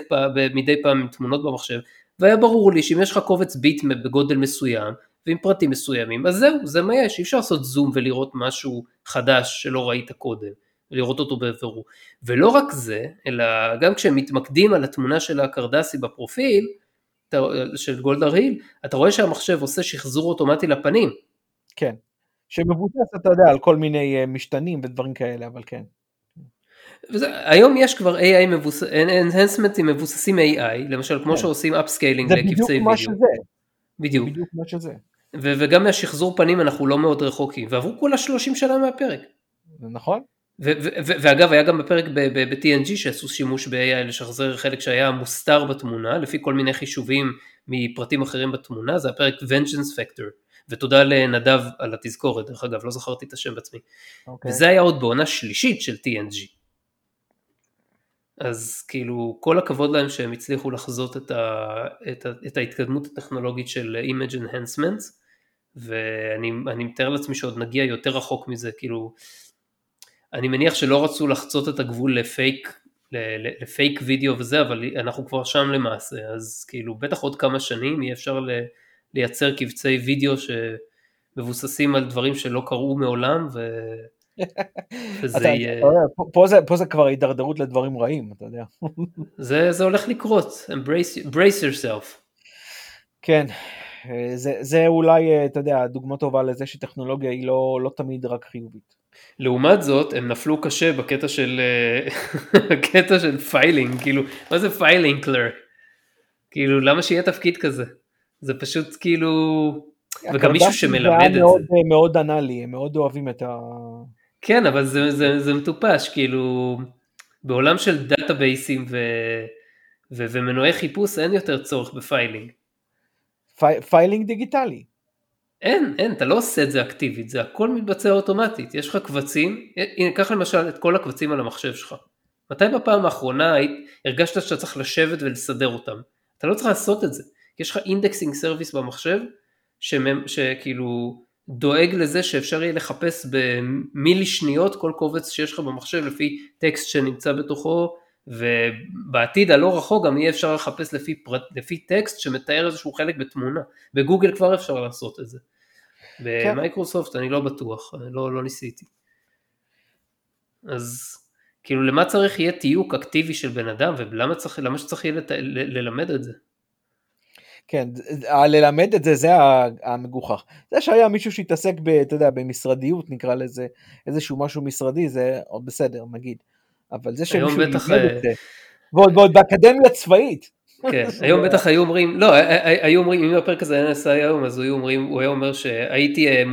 מדי פעם עם תמונות במחשב והיה ברור לי שאם יש לך קובץ ביט בגודל מסוים ועם פרטים מסוימים, אז זהו, זה מה יש, אי אפשר לעשות זום ולראות משהו חדש שלא ראית קודם, ולראות אותו בבירור. ולא רק זה, אלא גם כשהם מתמקדים על התמונה של הקרדסי בפרופיל, של גולדה היל, אתה רואה שהמחשב עושה שחזור אוטומטי לפנים.
כן, שמבוסס, אתה יודע, על כל מיני אה, משתנים ודברים כאלה, אבל כן.
וזה, היום יש כבר AI מבוס... enhancements מבוססים AI, למשל כמו כן. שעושים upscaling לקבצי וידאו.
זה בדיוק מה שזה.
בדיוק.
בדיוק מה שזה.
ו- וגם מהשחזור פנים אנחנו לא מאוד רחוקים, ועברו כולה 30 שנה מהפרק.
נכון.
ואגב, היה גם בפרק ב-TNG שעשו שימוש ב-AI לשחזר חלק שהיה מוסתר בתמונה, לפי כל מיני חישובים מפרטים אחרים בתמונה, זה הפרק Vengeance Factor, ותודה לנדב על התזכורת, דרך אגב, לא זכרתי את השם בעצמי. Okay.
אוקיי.
וזה היה עוד בעונה שלישית של TNG. אז כאילו, כל הכבוד להם שהם הצליחו לחזות את, ה, את, ה, את ההתקדמות הטכנולוגית של Image Enhancements, ואני מתאר לעצמי שעוד נגיע יותר רחוק מזה, כאילו, אני מניח שלא רצו לחצות את הגבול לפייק, לפייק וידאו וזה, אבל אנחנו כבר שם למעשה, אז כאילו בטח עוד כמה שנים יהיה אפשר לייצר קבצי וידאו שמבוססים על דברים שלא קרו מעולם, ו...
וזה יהיה... פה, זה, פה זה כבר הידרדרות לדברים רעים, אתה יודע.
זה, זה הולך לקרות, embrace, embrace yourself.
כן, זה, זה אולי, אתה יודע, דוגמה טובה לזה שטכנולוגיה היא לא, לא תמיד רק חיובית.
לעומת זאת הם נפלו קשה בקטע של בקטע של filing כאילו מה זה filing clerk כאילו למה שיהיה תפקיד כזה זה פשוט כאילו וגם מישהו שמלמד את
מאוד,
זה.
מאוד אנאלי הם מאוד אוהבים את ה...
כן אבל זה, זה, זה מטופש כאילו בעולם של דאטאבייסים ו... ו... ומנועי חיפוש אין יותר צורך ב filing.
פי... filing דיגיטלי.
אין, אין, אתה לא עושה את זה אקטיבית, זה הכל מתבצע אוטומטית, יש לך קבצים, הנה קח למשל את כל הקבצים על המחשב שלך. מתי בפעם האחרונה היית, הרגשת שאתה צריך לשבת ולסדר אותם? אתה לא צריך לעשות את זה, יש לך indexing service במחשב, שמ, שכאילו דואג לזה שאפשר יהיה לחפש במילי שניות כל קובץ שיש לך במחשב לפי טקסט שנמצא בתוכו, ובעתיד הלא רחוק גם יהיה אפשר לחפש לפי, פרט, לפי טקסט שמתאר איזשהו חלק בתמונה, בגוגל כבר אפשר לעשות את זה. כן. במייקרוסופט אני לא בטוח, אני לא, לא ניסיתי. אז כאילו למה צריך יהיה תיוק אקטיבי של בן אדם ולמה צריך, למה שצריך יהיה לת, ל, ללמד את זה?
כן, ללמד את זה, זה המגוחך. זה שהיה מישהו שהתעסק, ב, אתה יודע, במשרדיות נקרא לזה, איזשהו משהו משרדי, זה עוד בסדר, נגיד. אבל זה שמישהו לימד את אה, ועוד באקדמיה צבאית.
כן, היום בטח היו אומרים, לא, היו אומרים, אם הפרק הזה היה נעשה היום, אז היו אומרים, הוא היה אומר שהייתי אה,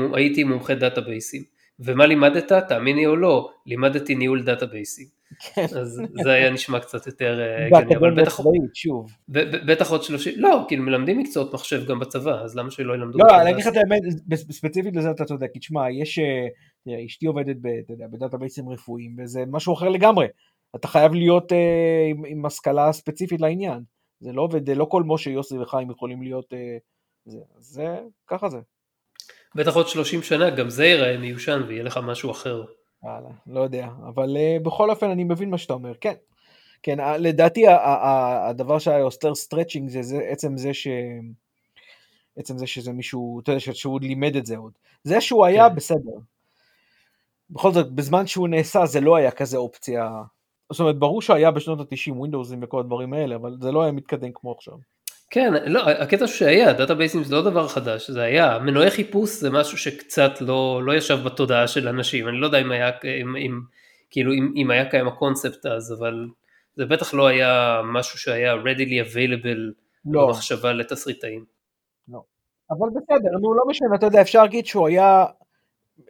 מומחה דאטאבייסים. ומה לימדת? תאמיני או לא, לימדתי ניהול דאטאבייסים. כן. אז זה היה נשמע קצת יותר אה,
הגיוני, אבל בטח, שוב.
בטח עוד שלושים, לא, כאילו מלמדים מקצועות מחשב גם בצבא, אז למה שלא ילמדו?
לא, אני אגיד לך את האמת, ספציפית לזה אתה צודק, כי תשמע, יש, אשתי עובדת בדאטאבייסים רפואיים, וזה משהו אחר לגמרי. אתה חייב להיות עם השכלה ספציפית לעניין. זה לא עובד, לא כל משה, יוסי וחיים יכולים להיות, אה, זה, זה, ככה זה.
בטח עוד 30 שנה גם זה ייראה מיושן ויהיה לך משהו אחר.
וואלה, לא יודע, אבל אה, בכל אופן אני מבין מה שאתה אומר, כן. כן, לדעתי הדבר שהיה יותר stretching זה, זה עצם זה ש... עצם זה שזה מישהו, אתה יודע, שהוא לימד את זה עוד. זה שהוא היה, כן. בסדר. בכל זאת, בזמן שהוא נעשה זה לא היה כזה אופציה זאת אומרת, ברור שהיה בשנות ה-90 ווינדוסים וכל הדברים האלה, אבל זה לא היה מתקדם כמו עכשיו.
כן, לא, הקטע שהיה, דאטאבייסים זה לא דבר חדש, זה היה, מנועי חיפוש זה משהו שקצת לא, לא ישב בתודעה של אנשים, אני לא יודע אם היה, אם, אם, כאילו, אם, אם היה קיים הקונספט אז, אבל זה בטח לא היה משהו שהיה readily available לא. במחשבה לתסריטאים.
לא. אבל בסדר, נו, לא משנה, אתה יודע, אפשר להגיד שהוא היה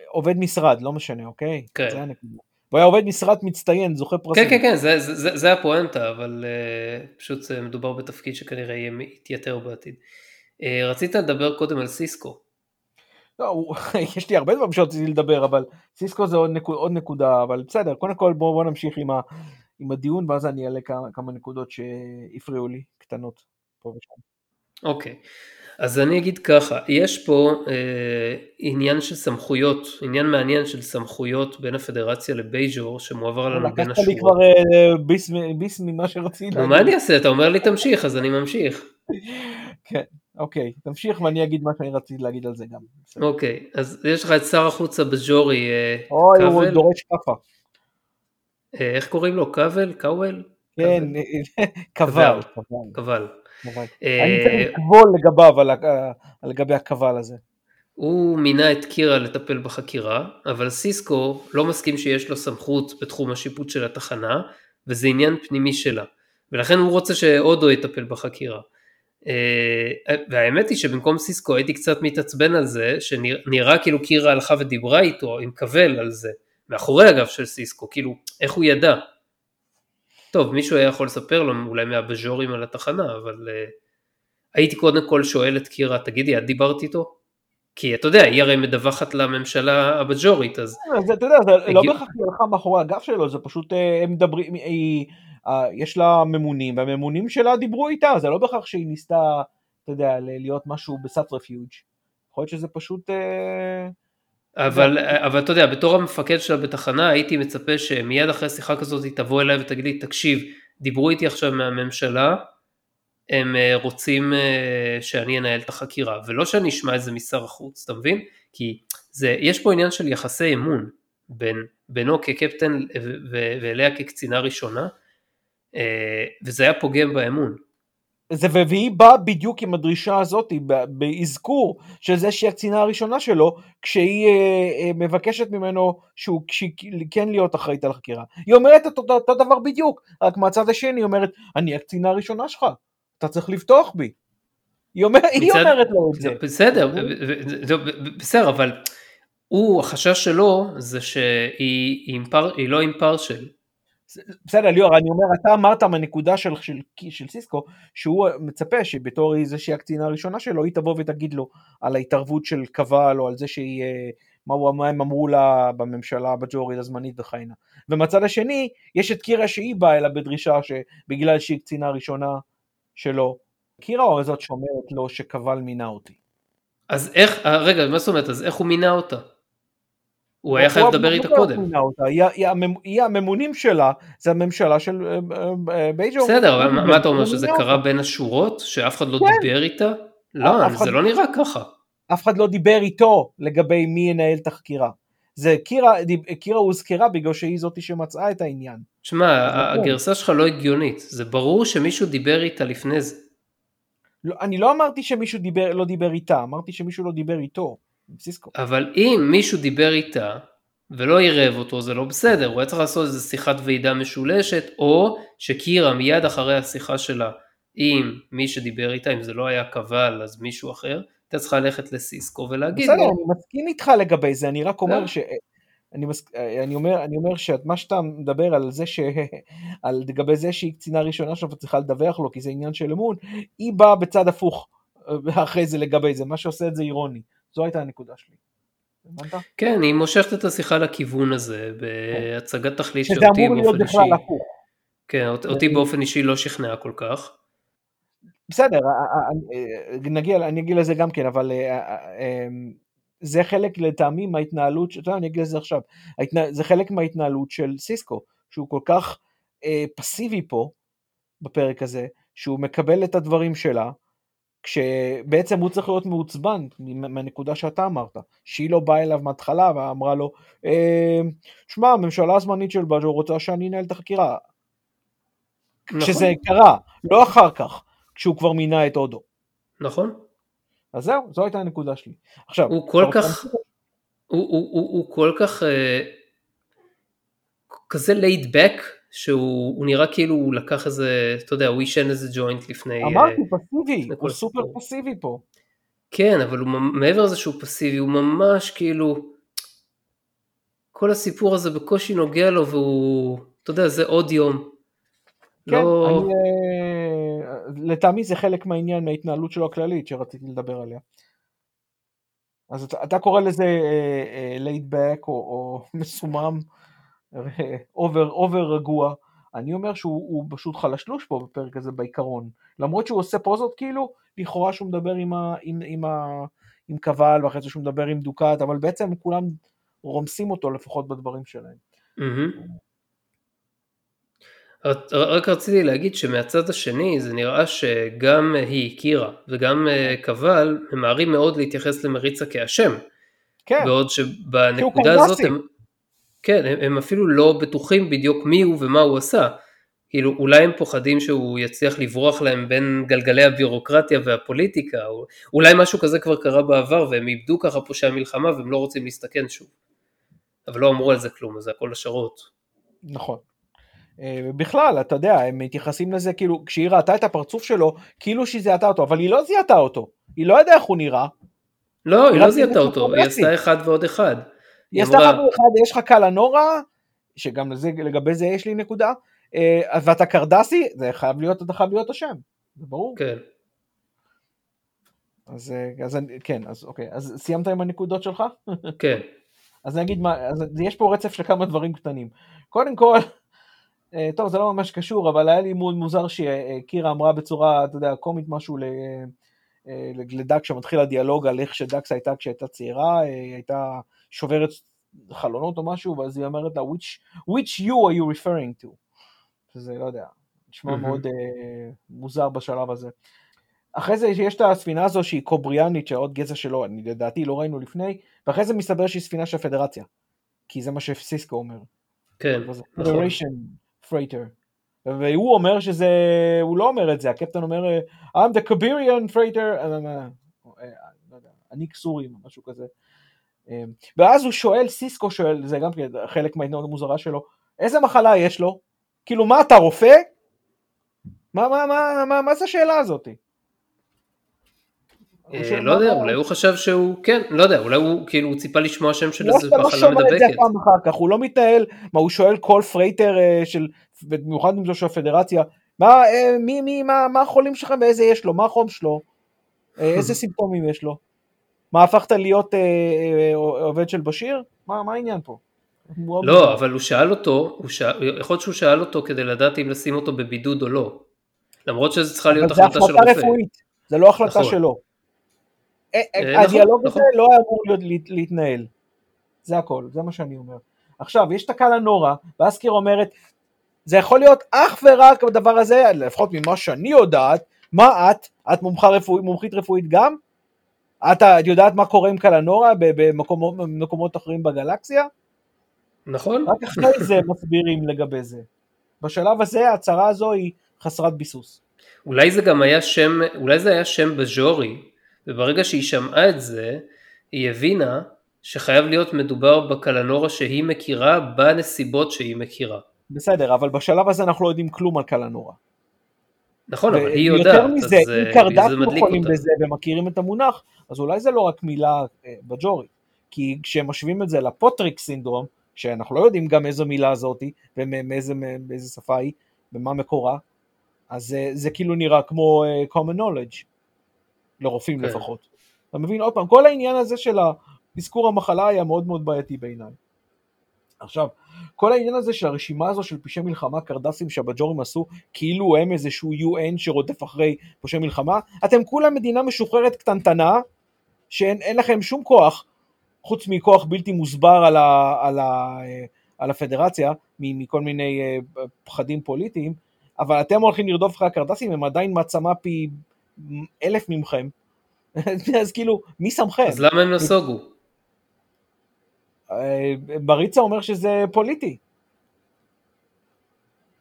עובד משרד, לא משנה, אוקיי?
כן. זה הנקודה.
הוא היה עובד משרת מצטיין, זוכה פרסים.
כן, כן, כן, זה, זה, זה, זה הפואנטה, אבל uh, פשוט uh, מדובר בתפקיד שכנראה יהיה יתייתר בעתיד. Uh, רצית לדבר קודם על סיסקו.
לא, יש לי הרבה דברים שרציתי לדבר, אבל סיסקו זה עוד, נקוד, עוד נקודה, אבל בסדר, קודם כל בואו בוא נמשיך עם, ה, עם הדיון, ואז אני אעלה כמה, כמה נקודות שהפריעו לי, קטנות, פה ושם.
אוקיי. Okay. אז אני אגיד ככה, יש פה אה, עניין של סמכויות, עניין מעניין של סמכויות בין הפדרציה לבייג'ור שמועבר לנו בין
השורות. לקחת לי כבר אה, ביס, ביס ממה שרציתי.
מה אני אעשה? אתה אומר לי תמשיך, אז אני ממשיך.
כן, אוקיי, תמשיך ואני אגיד מה שאני רציתי להגיד על זה גם.
אוקיי, אז יש לך את שר החוץ הבג'ורי
אה, אוי, הוא דורש כאפה.
אה, איך קוראים לו? קאבל? קאוול?
כן, קבל.
קבל.
אה, אני צריך לקבול לגביו, לגבי הקבל הזה.
הוא מינה את קירה לטפל בחקירה, אבל סיסקו לא מסכים שיש לו סמכות בתחום השיפוט של התחנה, וזה עניין פנימי שלה, ולכן הוא רוצה שאודו יטפל בחקירה. אה, והאמת היא שבמקום סיסקו הייתי קצת מתעצבן על זה, שנראה כאילו קירה הלכה ודיברה איתו עם קבל על זה, מאחורי הגב של סיסקו, כאילו, איך הוא ידע? טוב, מישהו היה יכול לספר לו, אולי מהבז'ורים על התחנה, אבל uh, הייתי קודם כל שואל את קירה, תגידי, את דיברת איתו? כי אתה יודע, היא הרי מדווחת לממשלה הבג'ורית, אז...
זה, אתה יודע, זה הגיע... לא בהכרח היא הלכה מאחורי הגב שלו, זה פשוט, אה, הם מדברים, היא, יש לה ממונים, והממונים שלה דיברו איתה, זה לא בהכרח שהיא ניסתה, אתה יודע, להיות משהו בסאט רפיוג'. יכול להיות שזה פשוט... אה,
אבל, אבל אתה יודע, בתור המפקד שלה בתחנה, הייתי מצפה שמיד אחרי שיחה כזאת היא תבוא אליי ותגיד לי, תקשיב, דיברו איתי עכשיו מהממשלה, הם אה, רוצים אה, שאני אנהל את החקירה, ולא שאני אשמע את זה משר החוץ, אתה מבין? כי זה, יש פה עניין של יחסי אמון בין, בינו כקפטן ואליה כקצינה ראשונה, וזה היה פוגם באמון.
זה והיא באה בדיוק עם הדרישה הזאת, באזכור של זה שהיא הקצינה הראשונה שלו, כשהיא אה, אה, מבקשת ממנו שהוא כן להיות אחראית על החקירה. היא אומרת את אותו, אותו דבר בדיוק, רק מהצד השני היא אומרת, אני הקצינה הראשונה שלך, אתה צריך לבטוח בי. היא, אומר, מצד, היא אומרת לו את זה.
בסדר, בסדר, אבל הוא, החשש שלו זה שהיא אימפר, לא אימפרשל,
בסדר ליאור, אני אומר, אתה אמרת מהנקודה של, של, של סיסקו, שהוא מצפה שבתור איזושהי הקצינה הראשונה שלו, היא תבוא ותגיד לו על ההתערבות של קבל, או על זה שהיא, אה, מה, הוא, מה הם אמרו לה בממשלה בג'ורית הזמנית וכהנה. ומצד השני, יש את קירה שהיא באה אליה בדרישה שבגלל שהיא קצינה ראשונה שלו, קירה או זאת שאומרת לו שקבל מינה אותי.
אז איך, אה, רגע, מה זאת אומרת, אז איך הוא מינה אותה? הוא היה חייב לדבר איתה קודם.
היא הממונים שלה, זה הממשלה של אה, אה, אה, בייג'ו.
בסדר, מה אתה אומר, שזה קרה בין השורות? שאף אחד לא כן. דיבר איתה? לא, זה לא נראה ככה.
אף אחד לא דיבר איתו לגבי מי ינהל את החקירה. זה קירה, קירה הוזכרה בגלל שהיא זאתי שמצאה את העניין.
שמע, הגרסה שלך לא הגיונית, זה ברור שמישהו דיבר איתה לפני זה.
לא, אני לא אמרתי שמישהו דיבר, לא דיבר איתה, אמרתי שמישהו לא דיבר איתו.
סיסקו. אבל אם מישהו דיבר איתה ולא עירב אותו זה לא בסדר, הוא היה צריך לעשות איזה שיחת ועידה משולשת, או שקירה מיד אחרי השיחה שלה עם מי שדיבר איתה, אם זה לא היה קבל אז מישהו אחר, הייתה צריכה ללכת לסיסקו ולהגיד
בסדר, לו. אני מסכים איתך לגבי זה, אני רק אומר ש... אני, מס... אני אומר, אני אומר שמה שאתה מדבר על זה ש... על לגבי זה שהיא קצינה ראשונה שלו וצריכה לדווח לו כי זה עניין של אמון, היא באה בצד הפוך אה, אחרי זה לגבי זה, מה שעושה את זה אירוני. זו הייתה הנקודה שלי.
כן, היא מושכת את השיחה לכיוון הזה בהצגת תכלית
שאותי באופן אישי,
כן, אותי באופן אישי לא שכנעה כל כך.
בסדר, נגיע, אני אגיד לזה גם כן, אבל זה חלק לטעמי מההתנהלות, אתה יודע, אני אגיד לזה עכשיו, זה חלק מההתנהלות של סיסקו, שהוא כל כך אה, פסיבי פה, בפרק הזה, שהוא מקבל את הדברים שלה, כשבעצם הוא צריך להיות מעוצבן מהנקודה שאתה אמרת, שהיא לא באה אליו מההתחלה ואמרה לו, אה, שמע, הממשלה הזמנית של בג'ו רוצה שאני אנהל את החקירה. נכון. כשזה קרה, לא אחר כך, כשהוא כבר מינה את הודו.
נכון.
אז זהו, זו הייתה הנקודה שלי. עכשיו,
הוא כל כך, הוא, הוא, הוא, הוא כל כך, uh, כזה laid back, שהוא נראה כאילו הוא לקח איזה, אתה יודע, הוא עישן איזה ג'וינט לפני...
אמרתי, uh, פסיבי, הוא סופר. פסיבי פה.
כן, אבל הוא, מעבר לזה שהוא פסיבי, הוא ממש כאילו... כל הסיפור הזה בקושי נוגע לו והוא, אתה יודע, זה עוד יום.
כן, לא... אני, אה, לטעמי זה חלק מהעניין, מההתנהלות שלו הכללית שרציתי לדבר עליה. אז אתה, אתה קורא לזה laid אה, back או, או מסומם. over, over רגוע. אני אומר שהוא פשוט חלשלוש פה בפרק הזה בעיקרון. למרות שהוא עושה פוזות כאילו, לכאורה שהוא מדבר עם, ה, עם, עם, ה, עם קבל ואחרי זה שהוא מדבר עם דוקאט, אבל בעצם כולם רומסים אותו לפחות בדברים שלהם.
רק רציתי להגיד שמהצד השני זה נראה שגם היא, קירה, וגם אה, קבל ממהרים מאוד להתייחס למריצה כאשם. כן. בעוד שבנקודה הזאת הם... כן, הם, הם אפילו לא בטוחים בדיוק מי הוא ומה הוא עשה. כאילו אולי הם פוחדים שהוא יצליח לברוח להם בין גלגלי הביורוקרטיה והפוליטיקה, או אולי משהו כזה כבר קרה בעבר והם איבדו ככה פושעי המלחמה והם לא רוצים להסתכן שוב. אבל לא אמרו על זה כלום, זה הכל השערות.
נכון. אה, בכלל, אתה יודע, הם מתייחסים לזה כאילו, כשהיא ראתה את הפרצוף שלו, כאילו שהיא זיהתה אותו, אבל היא לא זיהתה אותו, היא לא ידעה איך הוא נראה.
לא, היא לא זיהתה אותו, היא עשתה אחד ועוד אחד.
עשתה
אמרה-
אחד יש לך קלה נורה, שגם לזה, לגבי זה יש לי נקודה, אה, ואתה קרדסי, זה חייב להיות, אתה חייב להיות השם, זה ברור.
כן.
אז, אה, אז כן, אז אוקיי, אז סיימת עם הנקודות שלך?
כן.
אז אני אגיד מה, אז יש פה רצף של כמה דברים קטנים. קודם כל, אה, טוב, זה לא ממש קשור, אבל היה לי מאוד מוזר שקירה אמרה בצורה, אתה יודע, קומית משהו ל- אה, לדק, שמתחיל הדיאלוג על איך שדקס הייתה כשהייתה צעירה, היא הייתה שוברת חלונות או משהו, ואז היא אומרת לה, which, which you are you referring to? שזה, לא יודע, נשמע
מהמם.
מאוד אה, מוזר בשלב הזה. אחרי זה יש את הספינה הזו שהיא קובריאנית, שעוד גזע שלו, אני לדעתי לא ראינו לפני, ואחרי זה מסתבר שהיא ספינה של הפדרציה. כי זה מה שסיסקו אומר.
כן.
זה
נכון.
והוא אומר שזה, הוא לא אומר את זה, הקפטן אומר, I'm the Kabirian Freighter, אה, אה, לא אני קסורים, משהו כזה. אה, ואז הוא שואל, סיסקו שואל, זה גם כן חלק מההתנהגות המוזרה שלו, איזה מחלה יש לו? כאילו, מה אתה רופא? מה, מה, מה, מה, מה זה השאלה הזאת?
אה, לא יודע, אולי הוא חשב שהוא, כן, לא יודע, אולי הוא כאילו הוא ציפה לשמוע שם של
לא
איזה
לא
מחלה
שומע את זה
מדבקת.
פעם אחר כך, הוא לא מתנהל, מה הוא שואל כל freighter אה, של, במיוחד אם זו של הפדרציה, מה, אה, מי, מי, מה, מה החולים שלכם ואיזה יש לו, מה החום שלו, איזה סימפטומים יש לו, מה הפכת להיות אה, אה, עובד של בשיר? מה, מה העניין פה?
לא, אבל הוא שאל אותו, הוא שאל, יכול להיות שהוא שאל אותו כדי לדעת אם לשים אותו בבידוד או לא. למרות שזה צריכה להיות
אבל
החלטה של
החלטה
רופא.
רפואית, זה לא החלטה
נכון.
שלו. אה, אה,
אה, נכון,
הדיאלוג הזה
נכון.
לא היה אמור להתנהל. זה הכל, זה מה שאני אומר. עכשיו, יש את הקלה נורה, ואז קיר אומרת, זה יכול להיות אך ורק הדבר הזה, לפחות ממה שאני יודעת, מה את? את מומחה רפואית, מומחית רפואית גם? את את יודעת מה קורה עם קלה נורה ב- במקומות, במקומות אחרים בגלקסיה?
נכון?
רק אחרי זה מסבירים לגבי זה. בשלב הזה ההצהרה הזו היא חסרת ביסוס.
אולי זה גם היה שם, אולי זה היה שם בז'ורי, וברגע שהיא שמעה את זה, היא הבינה שחייב להיות מדובר בקלנורה שהיא מכירה בנסיבות שהיא מכירה.
בסדר, אבל בשלב הזה אנחנו לא יודעים כלום על קלה נורה.
נכון, אבל היא יודעת,
מזה,
אז
אם
אה, מדליק
יכולים. בזה ומכירים את המונח, אז אולי זה לא רק מילה אה, בג'ורית. כי כשמשווים את זה לפוטריק סינדרום, שאנחנו לא יודעים גם איזו מילה זאתי, ומאיזה מאיזה שפה היא, ומה מקורה, אז זה, זה כאילו נראה כמו uh, common knowledge, לרופאים
כן.
לפחות. אתה מבין? עוד פעם, כל העניין הזה של אזכור המחלה היה מאוד מאוד בעייתי בעיניי. עכשיו, כל העניין הזה של הרשימה הזו של פשעי מלחמה, קרדסים שהבג'ורים עשו, כאילו הם איזשהו UN שרודף אחרי פושעי מלחמה, אתם כולם מדינה משוחררת קטנטנה, שאין אין לכם שום כוח, חוץ מכוח בלתי מוסבר על, ה, על, ה, אה, על הפדרציה, מכל מיני אה, פחדים פוליטיים, אבל אתם הולכים לרדוף אחרי הקרדסים, הם עדיין מעצמה פי אלף ממכם. אז כאילו, מי שמכם?
אז למה הם נסוגו?
אה, בריצה אומר שזה פוליטי.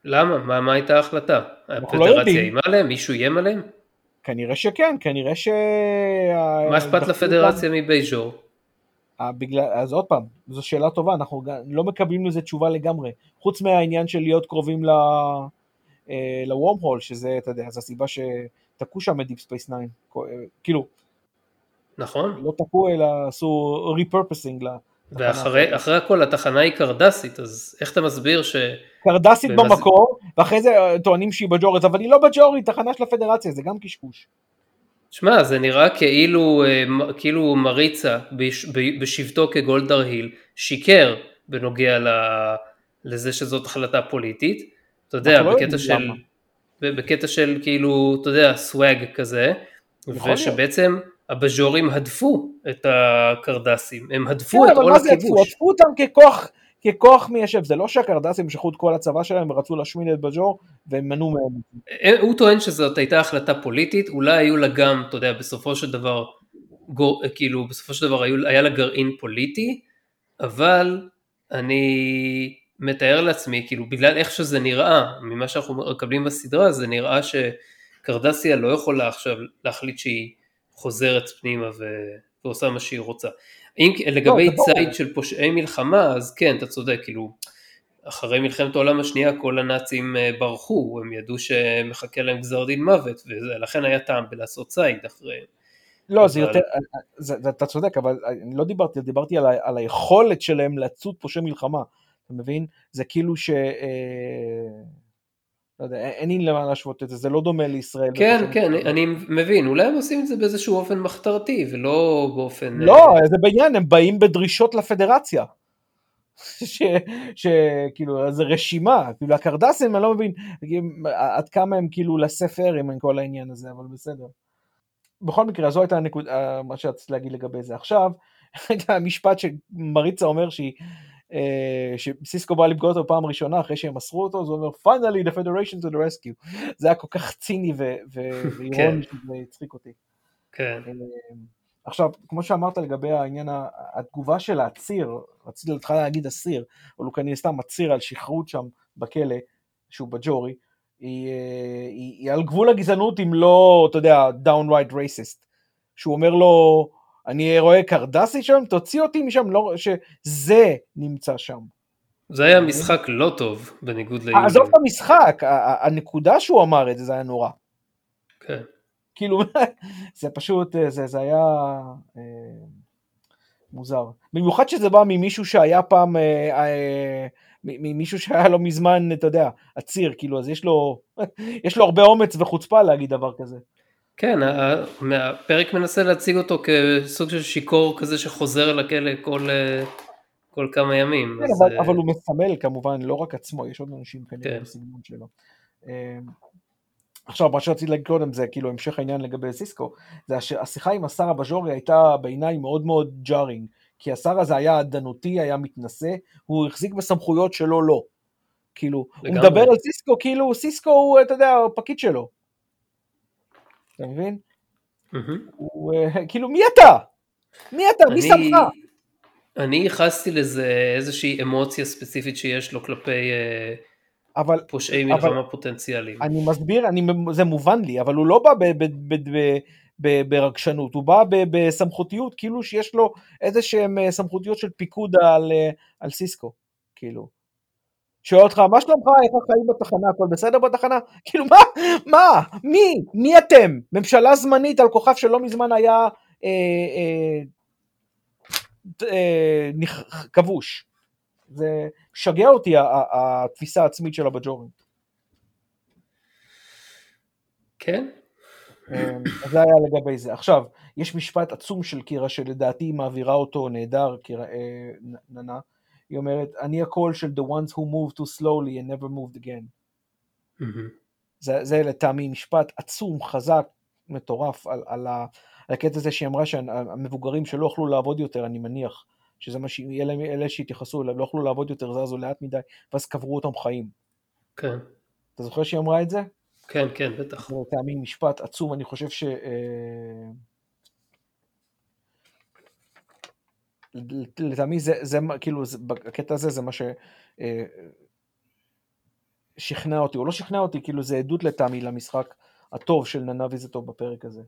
למה? מה, מה הייתה ההחלטה?
לא
הפדרציה. איימה עליהם? מישהו איים עליהם?
כנראה שכן, כנראה ש...
מה אכפת לפדרציה מבייג'ור?
אה, בגלל, אז עוד פעם, זו שאלה טובה, אנחנו לא מקבלים לזה תשובה לגמרי. חוץ מהעניין של להיות קרובים ל... אה, ל wormhole, שזה, אתה יודע, זו הסיבה שתקעו שם את Deep Space 9. אה, כאילו,
נכון?
לא תקעו אלא עשו לתחנה.
ואחרי אחרי הכל התחנה היא קרדסית, אז איך אתה מסביר ש...
קרדסית
ומאז-
במקור, ואחרי זה אה, טוענים שהיא בג'ורית, אבל היא לא בג'ורית, תחנה של הפדרציה, זה גם קשקוש.
שמע, זה נראה כאילו, אה, כאילו מריצה בשבתו כגולדר היל שיקר בנוגע ל- לזה שזאת החלטה פוליטית. אתה יודע,
לא
בקטע של,
למה.
בקטע של כאילו, אתה יודע, סוואג כזה,
יכול להיות.
הבז'ורים הדפו את הקרדסים, הם הדפו
כן,
את עול? הכיבוש.
עטפו אותם ככוח, ככוח מיישב, זה לא שהקרדסים משכו את כל הצבא שלהם ורצו להשמיד את בג'ור, והם מנעו מהם.
אה, הוא טוען שזאת הייתה החלטה פוליטית, אולי היו לה גם, אתה יודע, בסופו של דבר, גור, כאילו, בסופו של דבר היו, היה לה גרעין פוליטי, אבל אני מתאר לעצמי, כאילו, בגלל איך שזה נראה, ממה שאנחנו מקבלים בסדרה, זה נראה שקרדסיה לא יכולה עכשיו להחליט שהיא חוזרת פנימה ו... ועושה מה שהיא רוצה. אם, לגבי
זה ברור.
ציד של פושעי מלחמה, אז כן, אתה צודק, כאילו, אחרי מלחמת העולם השנייה כל הנאצים אה, ברחו, הם ידעו שמחכה להם גזר דין מוות, ולכן היה טעם בלעשות ציד אחריהם.
לא, זה
אבל-
יותר, זה, זה, אתה צודק, אבל אני לא דיברתי, דיברתי על, ה, על היכולת שלהם לצוד פושעי מלחמה, אתה מבין? זה כאילו ש... אה, לא יודע, אין לי למה להשוות את זה, זה לא דומה לישראל.
כן,
ופושעי
כן,
מלחמה.
אני מבין, אולי הם עושים את זה באיזשהו אופן מחתרתי, ולא באופן...
לא,
אה,
זה בעניין, הם באים בדרישות לפדרציה. שכאילו, זה רשימה, כאילו הקרדסים, אני לא מבין עד כמה הם כאילו לספר עם כל העניין הזה, אבל בסדר. בכל מקרה, זו הייתה הנקודה, מה שרציתי להגיד לגבי זה. עכשיו, המשפט שמריצה אומר שהיא, אה, שסיסקו בא לפגוע אותו פעם ראשונה אחרי שהם מסרו אותו, אז הוא אומר, finally the federation to the rescue. זה היה כל כך ציני ו- ואירוני שזה הצחיק אותי.
כן,
עכשיו, כמו שאמרת לגבי העניין, התגובה של העציר, רציתי להתחיל להגיד אסיר, אבל הוא כנראה סתם מצהיר על שכרות שם בכלא, שהוא בג'ורי, היא, אה, היא, היא על גבול הגזענות אם לא, אתה יודע, downright racist. שהוא אומר לו, אני רואה קרדסי שם, תוציא אותי משם, לא, שזה נמצא שם.
זה היה משחק לא טוב, בניגוד ליולי.
עזוב את המשחק, הנקודה שהוא אמר את זה, זה היה נורא.
כן.
כאילו, זה פשוט, אה, זה, זה היה אה, מוזר. במיוחד שזה בא ממישהו שהיה פעם, אה, אה, ממישהו שהיה לא מזמן, אתה יודע, עציר, כאילו, אז יש לו, יש לו הרבה אומץ וחוצפה להגיד דבר כזה.
כן, הפרק מנסה להציג אותו כסוג של שיכור כזה שחוזר לכלא כל, אה, כל כמה ימים.
כן,
אז,
אבל,
אה,
אבל הוא מסמל כמובן, לא רק עצמו, יש עוד אנשים כנראה
כן.
בסגנון שלו. אה, עכשיו, מה שרציתי להגיד קודם זה כאילו המשך העניין לגבי סיסקו, זה שהשיחה עם השר הבז'ורי הייתה בעיניי מאוד מאוד ג'ארינג, כי השר הזה היה עדנותי, היה מתנשא, הוא החזיק בסמכויות שלו לא. כאילו, הוא
לגמרי.
מדבר על סיסקו כאילו סיסקו הוא, אתה יודע, הפקיד שלו. אתה מבין? הוא, אה, כאילו, מי אתה? מי אתה? מי שמך?
אני ייחסתי לזה איזושהי אמוציה ספציפית שיש לו כלפי אה,
אבל
פושעי
אבל-
מלחמה פוטנציאליים.
אני מסביר, אני, זה מובן לי, אבל הוא לא בא ב, ב, ב, ב, ב, ברגשנות, הוא בא ב, בסמכותיות, כאילו שיש לו איזה שהן אה, סמכותיות של פיקוד על, על סיסקו, כאילו. שואל אותך, מה שלומך, איך החיים בתחנה, הכל בסדר בתחנה? כאילו, מה, מה, מי, מי אתם? ממשלה זמנית על כוכב שלא מזמן היה אה, אה, אה, כבוש. זה משגע אותי התפיסה העצמית של הבג'ורים.
כן?
אמ, אז זה היה לגבי זה. עכשיו, יש משפט עצום של קירה שלדעתי מעבירה אותו נהדר, קירה, ננה. היא אומרת, אני הקול של the ones who moved too slowly and never moved again.
מהמם. זה
זה, לטעמי משפט עצום, חזק, מטורף, על, על, ה, על הקטע הזה שהיא אמרה שהמבוגרים שלא יכלו לעבוד יותר, אני מניח, שזה מה שהיא, אלה, אלה שהתייחסו אליו, לא יכלו לעבוד יותר, זזו לאט מדי, ואז קברו אותם חיים.
כן,
אתה זוכר שהיא אמרה את זה?
כן, כן, בטח.
זה לטעמי משפט עצום, אני חושב ש... אה, לטעמי זה, זה כאילו, זה- בקטע הזה זה מה ש... אה, אותי, או לא שכנע אותי, כאילו זה עדות לטעמי למשחק הטוב של ננה ויזטוב בפרק הזה.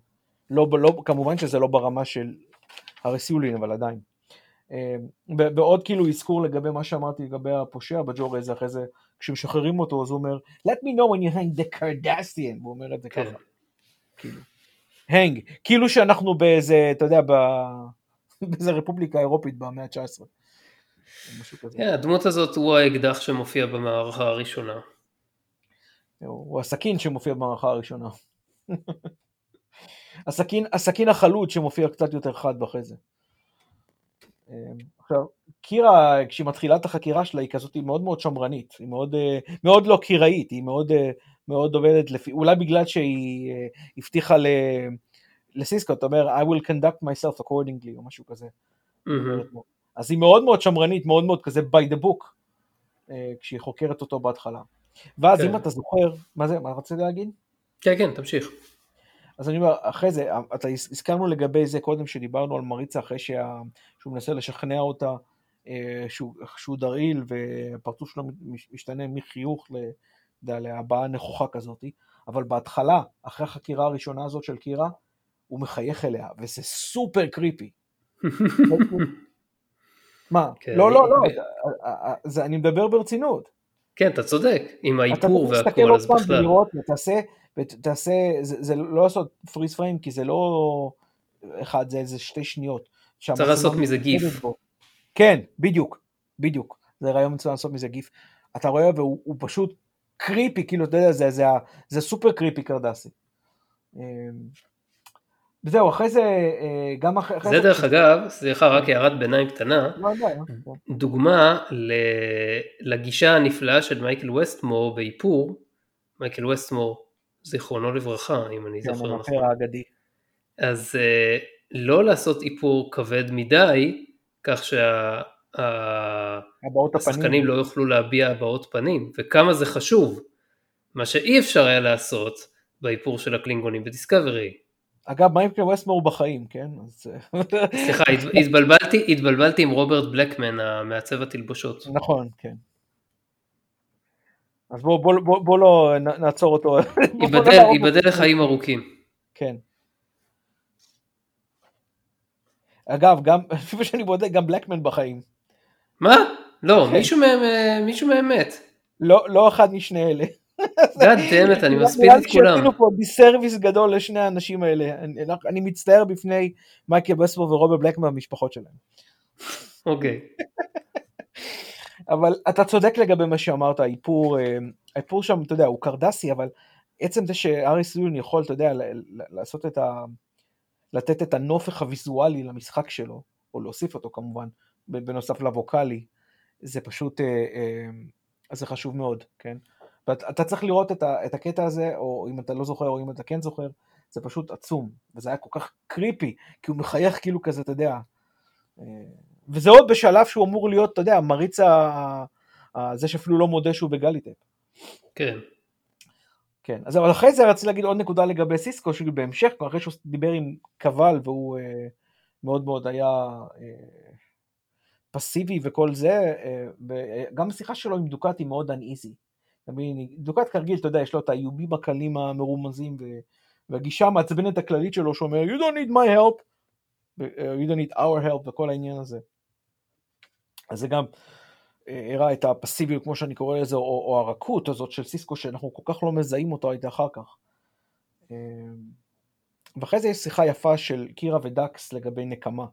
לא, לא, כמובן שזה לא ברמה של הרסיולין, אבל עדיין. אה, בעוד כאילו אזכור לגבי מה שאמרתי לגבי הפושע בג'ורה הזה, אחרי זה, כשמשחררים אותו, אז הוא אומר, let me know when you hang the Cardassian, הוא אומר את זה
כן.
ככה. כאילו. הנג, כאילו שאנחנו באיזה, אתה יודע, באיזה רפובליקה אירופית במאה ה-19. משהו כזה.
כן, הדמות הזאת הוא האקדח שמופיע במערכה הראשונה.
הוא הסכין שמופיע במערכה הראשונה. הסכין, הסכין החלוץ שמופיע קצת יותר חד אחרי זה. אמ, עכשיו, קירה, כשהיא מתחילה את החקירה שלה, היא כזאת, היא מאוד מאוד שמרנית, היא מאוד, אה, מאוד לא קיראית, היא מאוד, אה, מאוד עובדת לפי, אולי בגלל שהיא אה, הבטיחה לסיסקו, אתה אומר, I will conduct myself accordingly, או משהו כזה. אז היא מאוד מאוד שמרנית, מאוד מאוד כזה by the book, אה, כשהיא חוקרת אותו בהתחלה. ואז
כן.
אם אתה זוכר, מה זה, מה רצית להגיד?
כן, כן, תמשיך.
אז אני אומר, אחרי זה, אתה הזכרנו לגבי זה קודם שדיברנו על מריצה, אחרי שה, שהוא מנסה לשכנע אותה אה, שהוא, שהוא דרעיל והפרצוף שלו מש- משתנה מחיוך להבעה נכוחה כזאת, אבל בהתחלה, אחרי החקירה הראשונה הזאת של קירה, הוא מחייך אליה, וזה סופר קריפי. מה?
כן,
לא, לא, לא, זה- זה- אני מדבר ברצינות.
כן, אתה צודק, עם
אתה
האיפור
צריך להסתכל
והכל,
עוד
אז
פעם
בכלל.
ולראות, ותעשה, ותעשה, זה, זה לא לעשות פריז פריים, כי זה לא, אחד, זה איזה שתי שניות.
צריך לעשות מזה גיף.
בו. כן, בדיוק, בדיוק. זה רעיון מצוין לעשות מזה גיף. אתה רואה והוא פשוט קריפי, כאילו, אתה יודע, זה, זה, זה סופר קריפי קרדסי. וזהו, אחרי זה, אה, גם אחרי...
זה זה דרך אגב, סליחה, רק הערת ביניים קטנה, לא, לא. דוגמה לגישה הנפלאה של מייקל ווסטמור באיפור, מייקל ווסטמור, זיכרונו לברכה, אם אני זוכר נכון. האגדי. אז אה, לא לעשות איפור כבד מדי, כך שהשחקנים לא יוכלו להביע הבעות פנים, וכמה זה חשוב, מה שאי אפשר היה לעשות באיפור של הקלינגונים בדיסקאברי.
אגב, מייקל ווסטמור הוא בחיים, כן? אז...
סליחה, התבלבלתי, התבלבלתי עם רוברט בלקמן, המעצב התלבושות.
נכון, כן. אז בוא, בוא, בוא, בוא לא נעצור אותו.
ייבדל לחיים ארוכים.
כן. אגב, גם, לפי מה שאני בודק, גם בלקמן בחיים.
מה? לא. מישהו מהם, אה, מישהו מהם מת.
לא, לא אחד משני אלה.
גאד דמת, אני מספיד את כולם.
שעשינו פה דיסרוויס גדול לשני האנשים האלה. אני, אני מצטער בפני מייקל בסבור ורוברט בלקמן במשפחות שלהם.
אוקיי.
אבל אתה צודק לגבי מה שאמרת, האיפור, אה, האיפור שם, אתה יודע, הוא קרדסי, אבל עצם זה שאריס לוין יכול, אתה יודע, לעשות את ה... לתת את הנופך הוויזואלי למשחק שלו, או להוסיף אותו כמובן, בנוסף לווקאלי, זה פשוט, אה, אה, זה חשוב מאוד, כן? ואתה צריך לראות את, ה, את הקטע הזה, או אם אתה לא זוכר, או אם אתה כן זוכר, זה פשוט עצום, וזה היה כל כך קריפי, כי הוא מחייך כאילו כזה, אתה יודע, אה, וזה עוד בשלב שהוא אמור להיות, אתה יודע, מריץ ה... זה שאפילו לא מודה שהוא בגליטפ.
כן.
כן, אז אבל אחרי זה רציתי להגיד עוד נקודה לגבי סיסקו, שהוא בהמשך, אחרי שהוא דיבר עם קבל והוא אה, מאוד מאוד היה אה, פסיבי וכל זה, אה, גם השיחה שלו עם דוקטי מאוד uneasy. דוקט כרגיל, אתה יודע, יש לו את האיומים הקלים המרומזים והגישה המעצבנת הכללית שלו שאומר you don't need my help, you don't need our help וכל העניין הזה. אז זה גם אה, הראה את הפסיביות, כמו שאני קורא לזה, או, או הרכות הזאת של סיסקו, שאנחנו כל כך לא מזהים אותו הייתה אחר כך. אה, ואחרי זה יש שיחה יפה של קירה ודקס לגבי נקמה.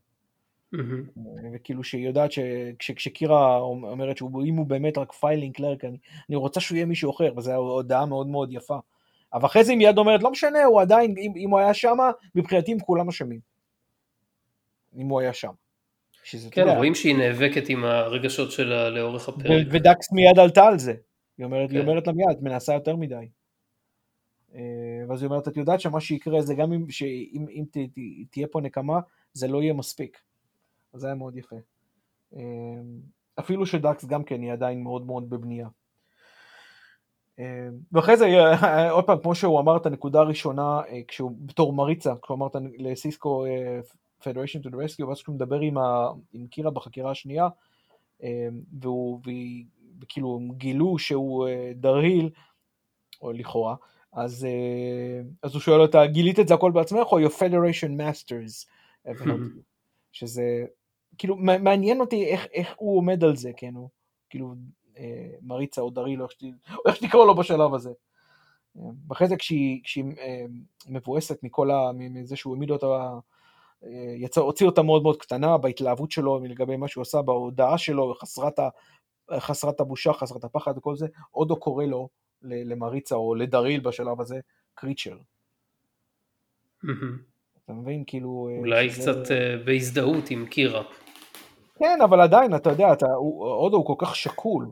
אמ-המ. וכאילו שהיא יודעת שכשקירה אומרת שאם הוא באמת רק filing clerk, אני, אני רוצה שהוא יהיה מישהו אחר, וזו הודאה מאוד מאוד יפה. אבל אחרי זה היא מיד אומרת, לא משנה, הוא עדיין, אם, אם הוא היה שם, מבחינתי הם כולם אשמים. אם הוא היה שם.
שזה, כן, רואים שהיא נאבקת עם הרגשות שלה לאורך הפרק.
ודקס מיד עלתה על זה. היא אומרת, כן. היא אומרת לה מיד, מנסה יותר מדי. אה, ואז היא אומרת, את יודעת שמה שיקרה זה גם אם, שאם, אם ת, ת, תהיה פה נקמה, זה לא יהיה מספיק. אז זה היה מאוד יפה. אה, אפילו שדקס גם כן היא עדיין מאוד מאוד בבנייה. אה, ואחרי זה, עוד פעם, כמו שהוא אמר את הנקודה הראשונה, כשהוא בתור מריצה, כלומר לסיסקו Federation to the Rescue, ואז כשהוא מדבר עם, ה, עם קירה בחקירה השנייה, אה, והוא, וכאילו גילו שהוא אה, דרהיל, או לכאורה, אז, אה, אז הוא שואל אותה, גילית את זה הכל בעצמך, או your Federation Masters? שזה, כאילו, מעניין אותי איך, איך הוא עומד על זה, כן, הוא, כאילו, מריצה או דריל, או איך שתקרא לו בשלב הזה. ואחרי זה כשהיא, כשהיא מבואסת מכל ה... מזה שהוא העמיד אותה יצא, הוציא אותה מאוד מאוד קטנה בהתלהבות שלו לגבי מה שהוא עשה, בהודעה שלו, חסרת, ה, חסרת הבושה, חסרת הפחד וכל זה, עודו קורא לו למריצה או לדריל בשלב הזה, קריצ'ר. אתה מבין? כאילו...
אה, אולי שזה... קצת uh, בהזדהות עם קירה.
כן, אבל עדיין, אתה יודע, אתה, הוא, עודו הוא כל כך שקול.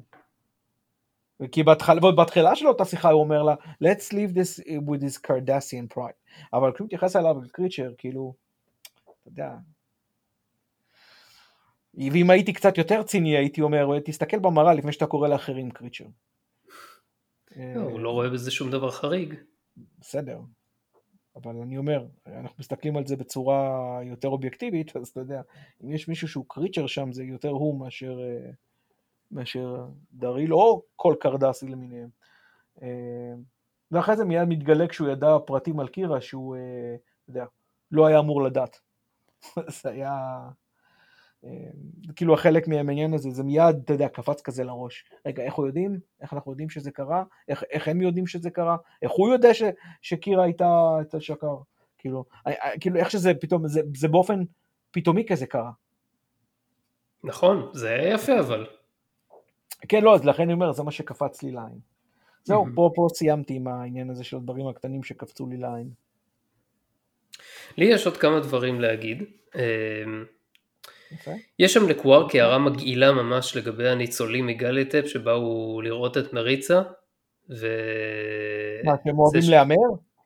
כי בהתחלה, בהתחלה של אותה שיחה הוא אומר לה, let's leave this with his Cardassian pride. אבל כשהוא מתייחס אליו קריצ'ר, כאילו, אתה יודע. ואם הייתי קצת יותר ציני הייתי אומר, תסתכל במראה לפני שאתה קורא לאחרים קריצ'ר.
הוא לא רואה בזה שום דבר חריג.
בסדר, אבל אני אומר, אנחנו מסתכלים על זה בצורה יותר אובייקטיבית, אז אתה יודע, אם יש מישהו שהוא קריצ'ר שם, זה יותר הוא מאשר, אה, מאשר דריל או כל קרדסי למיניהם. אה, ואחרי זה מיד מתגלה כשהוא ידע פרטים על קירה שהוא, אה, אתה יודע, לא היה אמור לדעת. זה היה... אה, כאילו החלק מהעניין הזה, זה מיד, אתה יודע, קפץ כזה לראש. רגע, איך הוא יודעים? איך אנחנו יודעים שזה קרה? איך, איך הם יודעים שזה קרה? איך הוא יודע ש, שקירה הייתה את השקר? כאילו, כאילו איך שזה פתאום, זה, זה באופן פתאומי כזה קרה.
נכון, זה יפה אבל.
כן, לא, אז לכן אני אומר, זה מה שקפץ לי לעין. זהו, פה, פה סיימתי עם העניין הזה של הדברים הקטנים שקפצו לי לעין.
לי יש עוד כמה דברים להגיד. אמ, יש שם לקווארק הערה מגעילה ממש לגבי הניצולים מגליטפ שבאו לראות את מריצה. ו...
מה, אתם אוהבים ש... להמר?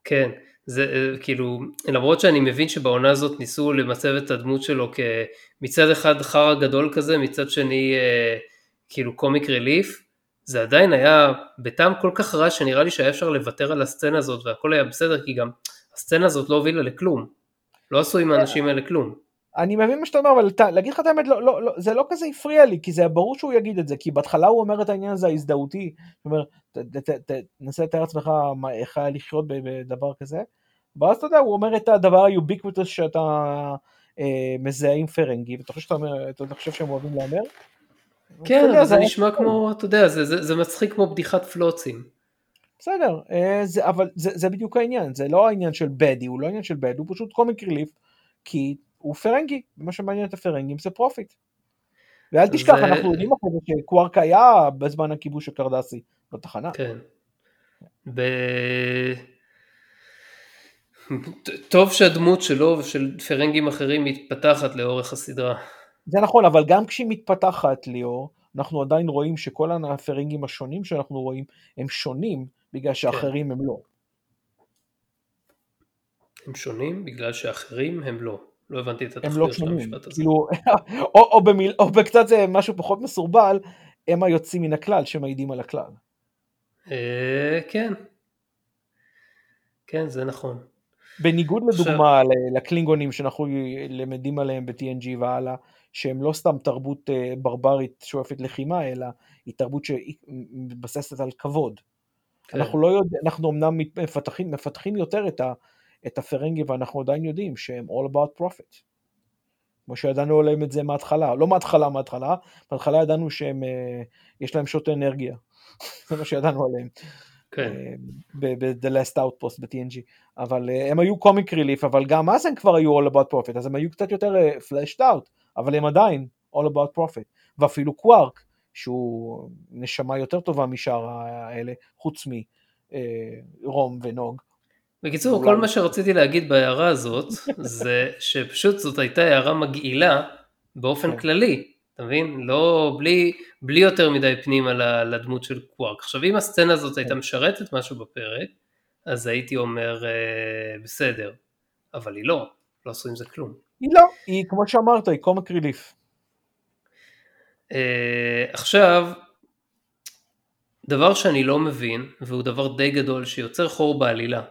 כן, זה כאילו, למרות שאני מבין שבעונה הזאת ניסו למצב את הדמות שלו כמצד אחד חרא גדול כזה, מצד שני אה, כאילו קומיק רליף, זה עדיין היה בטעם כל כך רע שנראה לי שהיה אפשר לוותר על הסצנה הזאת והכל היה בסדר כי גם הסצנה הזאת לא הובילה לכלום, לא עשו עם האנשים האלה כלום.
אני מבין מה שאתה אומר, אבל ת, להגיד לך את האמת, לא, לא, לא, זה לא כזה הפריע לי, כי זה ברור שהוא יגיד את זה, כי בהתחלה הוא אומר את העניין הזה ההזדהותי, הוא אומר, תנסה לתאר לעצמך איך היה לחיות בדבר כזה, ואז אתה יודע, הוא אומר את הדבר ה ubiquitous שאתה אה, מזהה עם פרנגי, ואתה חושב שאתה אומר, אתה חושב שהם אוהבים להמר?
כן, זה נשמע כמו, אתה יודע, זה, זה, זה מצחיק כמו בדיחת פלוצים.
בסדר, אה, זה, אבל זה, זה בדיוק העניין, זה לא העניין של בדי, הוא לא העניין של בד, הוא פשוט comic relief, כי הוא פרנגי, מה שמעניין את הפרנגים זה profit. ואל תשכח, זה... אנחנו יודעים אחרי זה שקווארק היה בזמן הכיבוש הקרדסי בתחנה.
כן. ב... טוב שהדמות שלו ושל פרנגים אחרים מתפתחת לאורך הסדרה.
זה נכון, אבל גם כשהיא מתפתחת, ליאור, אנחנו עדיין רואים שכל הפרנגים השונים שאנחנו רואים הם שונים בגלל כן. שאחרים כן. הם לא.
הם שונים בגלל שאחרים הם לא. לא הבנתי את
התחקיר לא של המשפט הזה. כאילו, או, או, במיל, או בקצת זה משהו פחות מסורבל, הם היוצאים מן הכלל שמעידים על הכלל.
אה, כן. כן, זה נכון.
בניגוד לדוגמה לקלינגונים שאנחנו למדים עליהם ב-TNG והלאה, שהם לא סתם תרבות אה, ברברית שואפת לחימה, אלא היא תרבות שמתבססת על כבוד. כן. אנחנו לא יודעים, אנחנו אמנם מפתחים, מפתחים יותר את, ה, את הפרנגי ואנחנו עדיין יודעים שהם all about profit. כמו שידענו עליהם את זה מההתחלה, לא מההתחלה מההתחלה, בהתחלה ידענו שהם, אה, יש להם שוט אנרגיה, זה מה שידענו עליהם. כן. אה, ב-The Last Outpost ב-TNG, אבל אה, הם היו קומיק ריליף, אבל גם אז הם כבר היו all about profit, אז הם היו קצת יותר flashed out, אבל הם עדיין all about profit, ואפילו קווארק, שהוא נשמה יותר טובה משאר האלה, חוץ מרום ונוג,
בקיצור, כל מה שרציתי להגיד בהערה הזאת, זה שפשוט זאת הייתה הערה מגעילה באופן כן. כללי, אתה מבין? לא, בלי, בלי יותר מדי פנים על הדמות של קווארק. עכשיו, אם הסצנה הזאת הייתה כן. משרתת משהו בפרק, אז הייתי אומר, אה, בסדר, אבל היא לא, לא עשו עם זה כלום.
היא לא, היא כמו שאמרת, היא קומק ריליף.
אה, עכשיו, דבר שאני לא מבין, והוא דבר די גדול שיוצר חור בעלילה,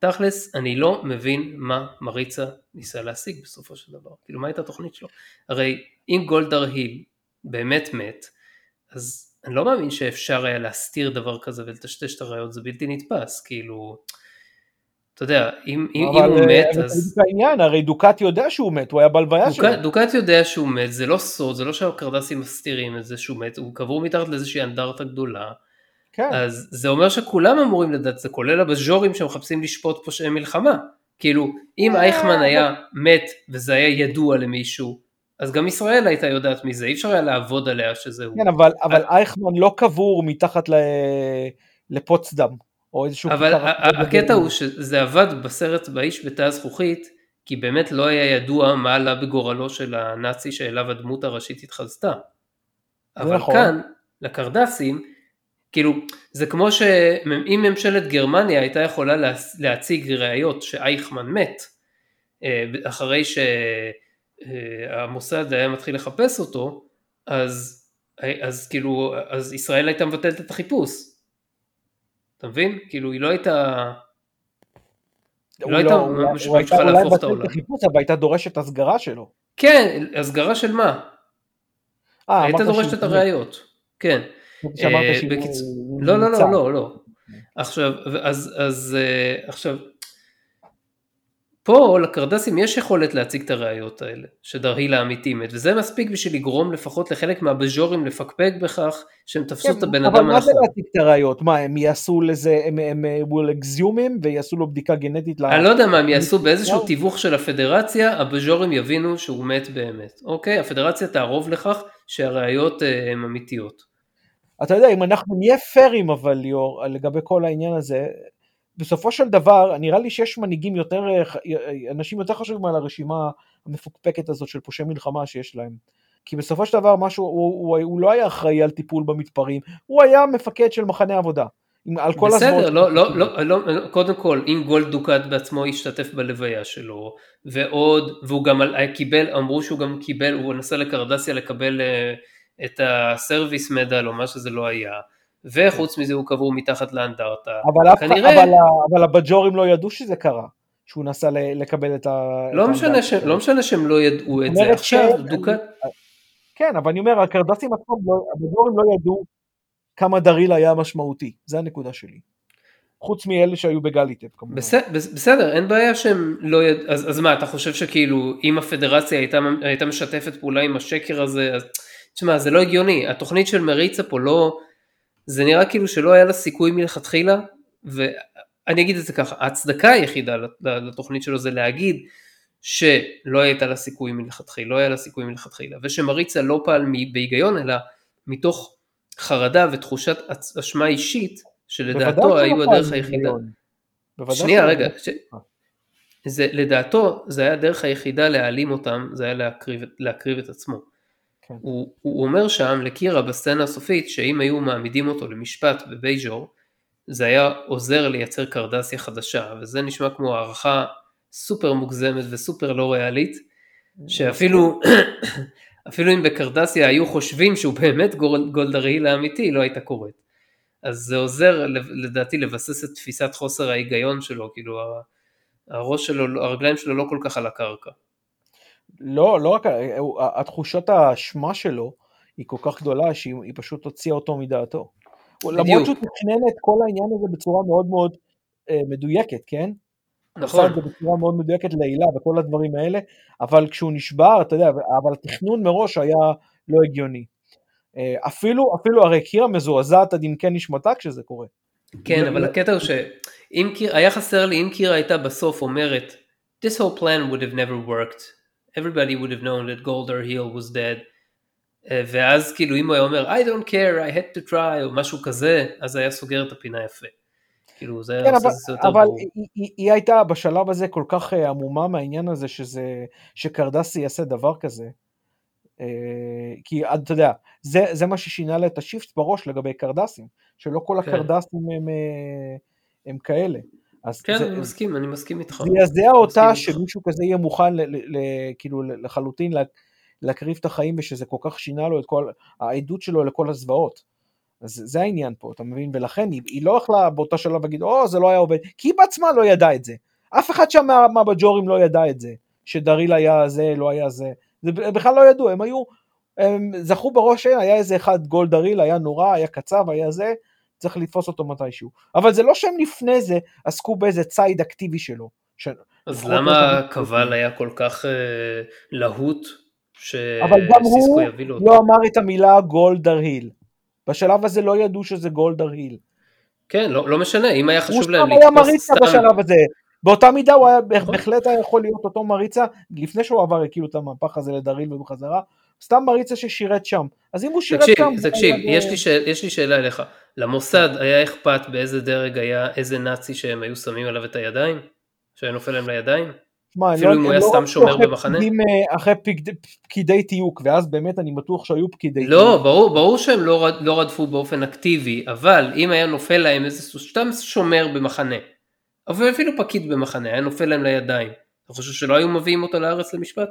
תכלס, אני לא מבין מה מריצה ניסה להשיג בסופו של דבר. כאילו, מה הייתה התוכנית שלו? הרי אם גולדר היל באמת מת, אז אני לא מאמין שאפשר היה להסתיר דבר כזה ולטשטש את הראיות, זה בלתי נתפס, כאילו... אתה יודע, אם, אם, הוא מת
אבל אז... אבל העניין, הרי דוקת יודע שהוא מת, הוא היה בלוויה שלו.
דוקת יודע שהוא מת, זה לא סוד, זה לא שהקרדסים מסתירים את זה שהוא מת, הוא קבור מתחת לאיזושהי אנדרטה גדולה. כן. אז זה אומר שכולם אמורים לדעת, זה כולל הבז'ורים שמחפשים לשפוט פושעי מלחמה. כאילו, אם אה. אייכמן היה מת וזה היה ידוע למישהו, אז גם ישראל הייתה יודעת מזה, אי אפשר היה לעבוד עליה שזה הוא.
כן, אבל, אבל אייכמן לא קבור מתחת ל... לפוצדם, או איזשהו...
אבל הקטע הוא שזה עבד בסרט באיש בתא הזכוכית, כי באמת לא היה ידוע מה עלה בגורלו של הנאצי שאליו הדמות הראשית התחזתה. אבל נכון. כאן, לקרדסים, כאילו, זה כמו שאם ממשלת גרמניה הייתה יכולה להציג ראיות שאייכמן מת, אה, אחרי שהמוסד היה מתחיל לחפש אותו, אז, אז כאילו, אז ישראל הייתה מבטלת את החיפוש. אתה מבין? כאילו, היא לא הייתה...
לא הייתה מתחילה להפוך את העולם. החיפוש, אבל הייתה דורשת הסגרה שלו.
כן, הסגרה של מה? אה, הייתה דורשת את הראיות. כן. אה, לא, לא, לא, לא, לא. עכשיו, אז, אז אה, עכשיו, פה לקרדסים יש יכולת להציג את הראיות האלה, שדרהיל האמיתי מת, וזה מספיק בשביל לגרום לפחות לחלק מהבז'ורים לפקפק בכך שהם תפסו
כן,
את הבן
אבל
אדם
מה זה. להציג את הראיות? מה, הם יעשו לזה, הם, הם will exhume ויעשו לו בדיקה גנטית?
אני לא יודע מה הם יעשו באיזשהו
לא.
תיווך של הפדרציה, הבז'ורים יבינו שהוא מת באמת. אוקיי, הפדרציה תערוב לכך שהראיות אה, הן אמיתיות.
אתה יודע, אם אנחנו נהיה פיירים אבל ליאור, לגבי כל העניין הזה, בסופו של דבר, נראה לי שיש מנהיגים יותר, אנשים יותר חשובים על הרשימה המפוקפקת הזאת של פושעי מלחמה שיש להם. כי בסופו של דבר משהו, הוא, הוא, הוא לא היה אחראי על טיפול במתפרעים, הוא היה מפקד של מחנה עבודה. עם, על כל
בסדר,
הזוועות.
לא, לא, לא, לא, לא, קודם כל, אם גולד דוקט בעצמו השתתף בלוויה שלו, ועוד, והוא גם קיבל, אמרו שהוא גם קיבל, הוא נסע לקרדסיה לקבל אה, את הסרוויס מדל או מה שזה לא היה, וחוץ מזה הוא קבור מתחת לאנדרטה.
אבל,
כנראה-
אבל, אבל הבג'ורים לא ידעו שזה קרה, שהוא נסע לקבל את ה...
לא
את
משנה, ש... לא משנה שהם לא ידעו את זה. עכשיו,
ש-
דוקט,
כן, אבל אני אומר, הקרדסים עצמם, לא, הבג'ורים לא ידעו כמה דריל היה משמעותי, זה הנקודה שלי. חוץ מאלה שהיו בגליטב כמובן.
בסדר, בסדר, אין בעיה שהם לא יד... אז, אז מה, אתה חושב שכאילו, אם הפדרציה הייתה, הייתה משתפת פעולה עם השקר הזה, אז... תשמע, זה לא הגיוני. התוכנית של מריצה פה לא... זה נראה כאילו שלא היה לה סיכוי מלכתחילה, ואני אגיד את זה ככה, ההצדקה היחידה לתוכנית שלו זה להגיד שלא הייתה לה סיכוי מלכתחילה, לא היה לה סיכוי מלכתחילה, ושמריצה לא פעל בהיגיון, אלא מתוך חרדה ותחושת אשמה אישית, שלדעתו היו הדרך היחידה. שנייה. רגע, ש... זה, לדעתו זה היה הדרך היחידה להעלים אותם, זה היה להקריב, להקריב את עצמו.
כן.
הוא, הוא אומר שם לקירה בסצנה הסופית שאם היו מעמידים אותו למשפט בבייג'ור זה היה עוזר לייצר קרדסיה חדשה וזה נשמע כמו הערכה סופר מוגזמת וסופר לא ריאלית שאפילו אפילו אם בקרדסיה היו חושבים שהוא באמת גול- גולדרהיל האמיתי לא הייתה קורית. אז זה עוזר לדעתי לבסס את תפיסת חוסר ההיגיון שלו כאילו הראש שלו הרגליים שלו לא כל כך על הקרקע.
לא, לא רק, הוא- התחושת האשמה שלו היא כל כך גדולה שהיא היא פשוט הוציאה אותו מדעתו.
בדיוק.
למרות שהוא תכנן את כל העניין הזה בצורה מאוד מאוד אה, מדויקת, כן? הוא עשה
נכון.
את זה בצורה מאוד מדויקת לעילה וכל הדברים האלה, אבל כשהוא נשבר, אתה יודע, אבל התכנון מראש היה לא הגיוני. אה, אפילו, אפילו הרי קירה מזועזעת עד עמקי נשמתה כשזה קורה.
כן, אבל הקטע הוא שאם קיר, היה חסר לי, אם קירה הייתה בסוף אומרת, this whole plan would have never worked, everybody would have known that Golder Hill was dead, אה, ואז כאילו אם הוא היה אומר, I don't care, I had to try, או משהו כזה, אז היה סוגר את הפינה יפה. כאילו זה
כן, אבל,
זה יותר
אבל
ברור.
היא, היא, היא הייתה בשלב הזה כל כך אה, עמומה מהעניין הזה שזה, שקרדסי יעשה דבר כזה. אה, כי אתה יודע, זה, זה מה ששינה לה את השיפט בראש לגבי קרדסים, שלא כל
כן.
הקרדסים הם, אה, הם כאלה. אז
כן,
זה,
אני מסכים, אני מסכים איתך.
זה יזעזע אותה. שמישהו כזה יהיה מוכן ל, ל, ל, כאילו לחלוטין לה, להקריב את החיים ושזה כל כך שינה לו את כל העדות שלו לכל הזוועות. אז זה העניין פה, אתה מבין? ולכן היא, היא לא יכלה באותה שלב להגיד, או, זה לא היה עובד, כי היא בעצמה לא ידעה את זה. אף אחד שם מה- מהבג'ורים לא ידע את זה, שדריל היה זה, לא היה זה. זה בכלל לא ידעו, הם היו, הם זכו בראש, "אה, היה איזה אחד גול דריל, היה נורא, היה קצב, היה זה, צריך לתפוס אותו מתישהו. אבל זה לא שהם לפני זה עסקו באיזה ציד אקטיבי שלו. ש...
אז למה
לא.
קבל היה כל כך אה, להוט,
אבל גם
שסיסקו
הוא
יביא לו אותו?
לא אמר את המילה גולדר היל. בשלב הזה לא ידעו שזה גולדר היל.
כן, לא לא משנה, אם היה
הוא
חשוב
סתם
להם
היה
לתפוס
מריצה
סתם,
בשלב הזה. באותה מידה הוא היה. בהחלט היה יכול להיות אותו מריצה, לפני שהוא עבר כאילו את המהפך הזה לדריל ובחזרה, סתם מריצה ששירת שם. אז אם הוא שירת
תקשיב,
שם...
תקשיב,
היה-
יש שאל, יש לי שאלה אליך. למוסד היה אכפת באיזה דרג היה איזה נאצי שהם היו שמים עליו את הידיים? שהיה נופל להם לידיים?
אני
אפילו
לא-
אם הוא היה
לא
סתם שומר
אחרי
במחנה?
פקידים, אה, אחרי פקיד- פקידי תיוק, ואז באמת אני בטוח שהיו פקידי תיוק.
לא, ברור, ברור שהם לא, רד- לא רדפו באופן אקטיבי, אבל אם היה נופל להם איזה סתם שומר במחנה, אבל אפילו פקיד במחנה, היה נופל להם לידיים, אתה חושב שלא היו מביאים אותו לארץ למשפט?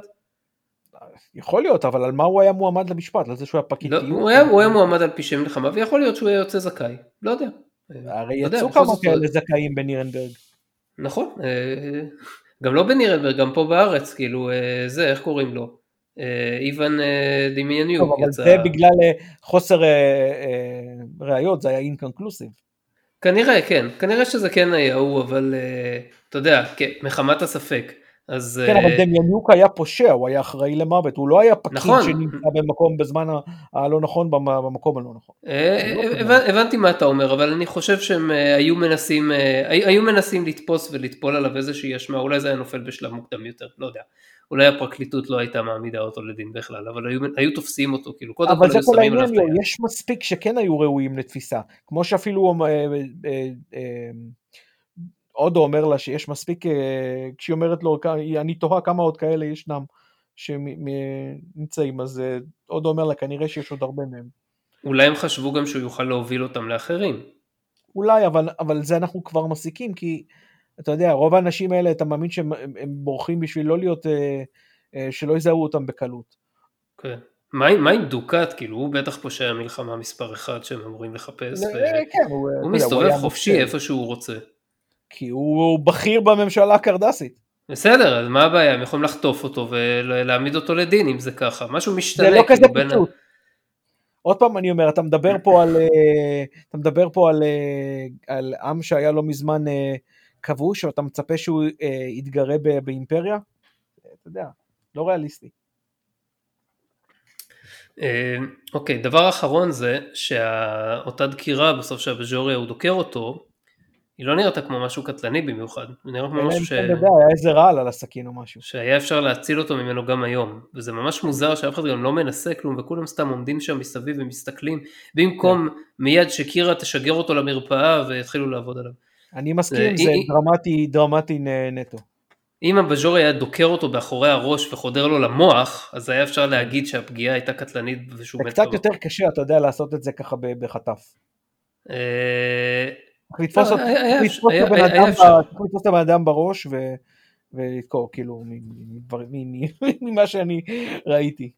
יכול להיות, אבל על מה הוא היה מועמד למשפט? על זה שהוא היה פקיד
לא? הוא, היה, הוא היה מועמד על פשעי מלחמה, ויכול להיות שהוא היה יוצא זכאי, לא יודע.
הרי
לא
יצאו כמה כאלה זכאים בנירנברג.
נכון, אה, גם לא בנירנברג, גם פה בארץ, כאילו, אה, זה, איך קוראים לו? אה, איוון דמיאניוק
טוב, אבל
יצא,
זה בגלל חוסר ראיות, זה היה אינקונקלוסיב.
כנראה, כן, כנראה שזה כן היה הוא, אבל אתה יודע, כן, מחמת הספק. אז...
כן, אבל
אה,
דמיאניוק היה פושע, הוא היה אחראי למוות, הוא לא היה פקיד
נכון.
שנמצא במקום בזמן הלא נכון, במ- במקום הלא נכון.
אה,
לא
אה. הבנ- הבנתי מה אתה אומר, אבל אני חושב שהם אה, היו מנסים, אה, היו מנסים לתפוס ולטפול עליו איזושהי אשמה, אולי זה היה נופל בשלב מוקדם יותר, לא יודע. אולי הפרקליטות לא הייתה מעמידה אותו לדין בכלל, אבל היו, היו תופסים אותו, כאילו, קודם כל היו שמים עליו
העניין,
את היד.
יש מספיק שכן היו ראויים לתפיסה. כמו שאפילו אה, אה, אה, אודו אומר לה שיש מספיק, אה, כשהיא אומרת לו, "כ- אני תוהה כמה עוד כאלה ישנם שנמצאים, אז אה, אודו אומר לה, כנראה שיש עוד הרבה מהם.
אולי הם חשבו גם שהוא יוכל להוביל אותם לאחרים.
אולי, אבל, אבל זה אנחנו כבר מסיקים, כי אתה יודע, רוב האנשים האלה, אתה מאמין שהם הם, הם בורחים בשביל לא להיות, אה, שלא יזהו אותם בקלות.
כן. מה, מה עם דוקאט, כאילו, הוא בטח פושע המלחמה מספר אחד שהם אמורים לחפש,
אה, כן, הוא,
והוא מסתובב
היה
חופשי איפה שהוא רוצה.
כי הוא, בכיר בממשלה הקרדסית.
בסדר, אז מה הבעיה? הם יכולים לחטוף אותו ולהעמיד אותו לדין אם זה ככה. משהו משתנה,
זה לא כזה
כאילו, בין...
פשוט. עוד פעם אני אומר, אתה מדבר פה על, אה, אתה מדבר פה על, אה, על עם שהיה לא מזמן אה, כבוש, או אתה מצפה שהוא יתגרה באימפריה? אתה יודע, לא ריאליסטי.
אוקיי, דבר אחרון זה שאותה דקירה בסוף שהבז'וריה הוא דוקר אותו, היא לא נראתה כמו משהו קטלני במיוחד, היא נראית כמו משהו ש...
כן, אתה יודע, היה איזה רעל על הסכין או משהו.
שהיה אפשר להציל אותו ממנו גם היום, וזה ממש מוזר שאף אחד גם לא מנסה כלום וכולם סתם עומדים שם מסביב ומסתכלים, במקום
כן.
מיד שקירה תשגר אותו למרפאה ויתחילו לעבוד עליו.
אני מסכים,
זה-
זה דרמטי, דרמטי נטו.
אם הבז'ור היה דוקר אותו באחורי הראש וחודר לו למוח, אז היה אפשר להגיד שהפגיעה הייתה קטלנית ושהוא
זה
מת
קצת
במקום.
יותר קשה, אתה יודע, לעשות את זה ככה בחטף. לתפוס
לא,
את הבן אדם בראש ו- ולדקור, כאילו, ממה שאני ראיתי.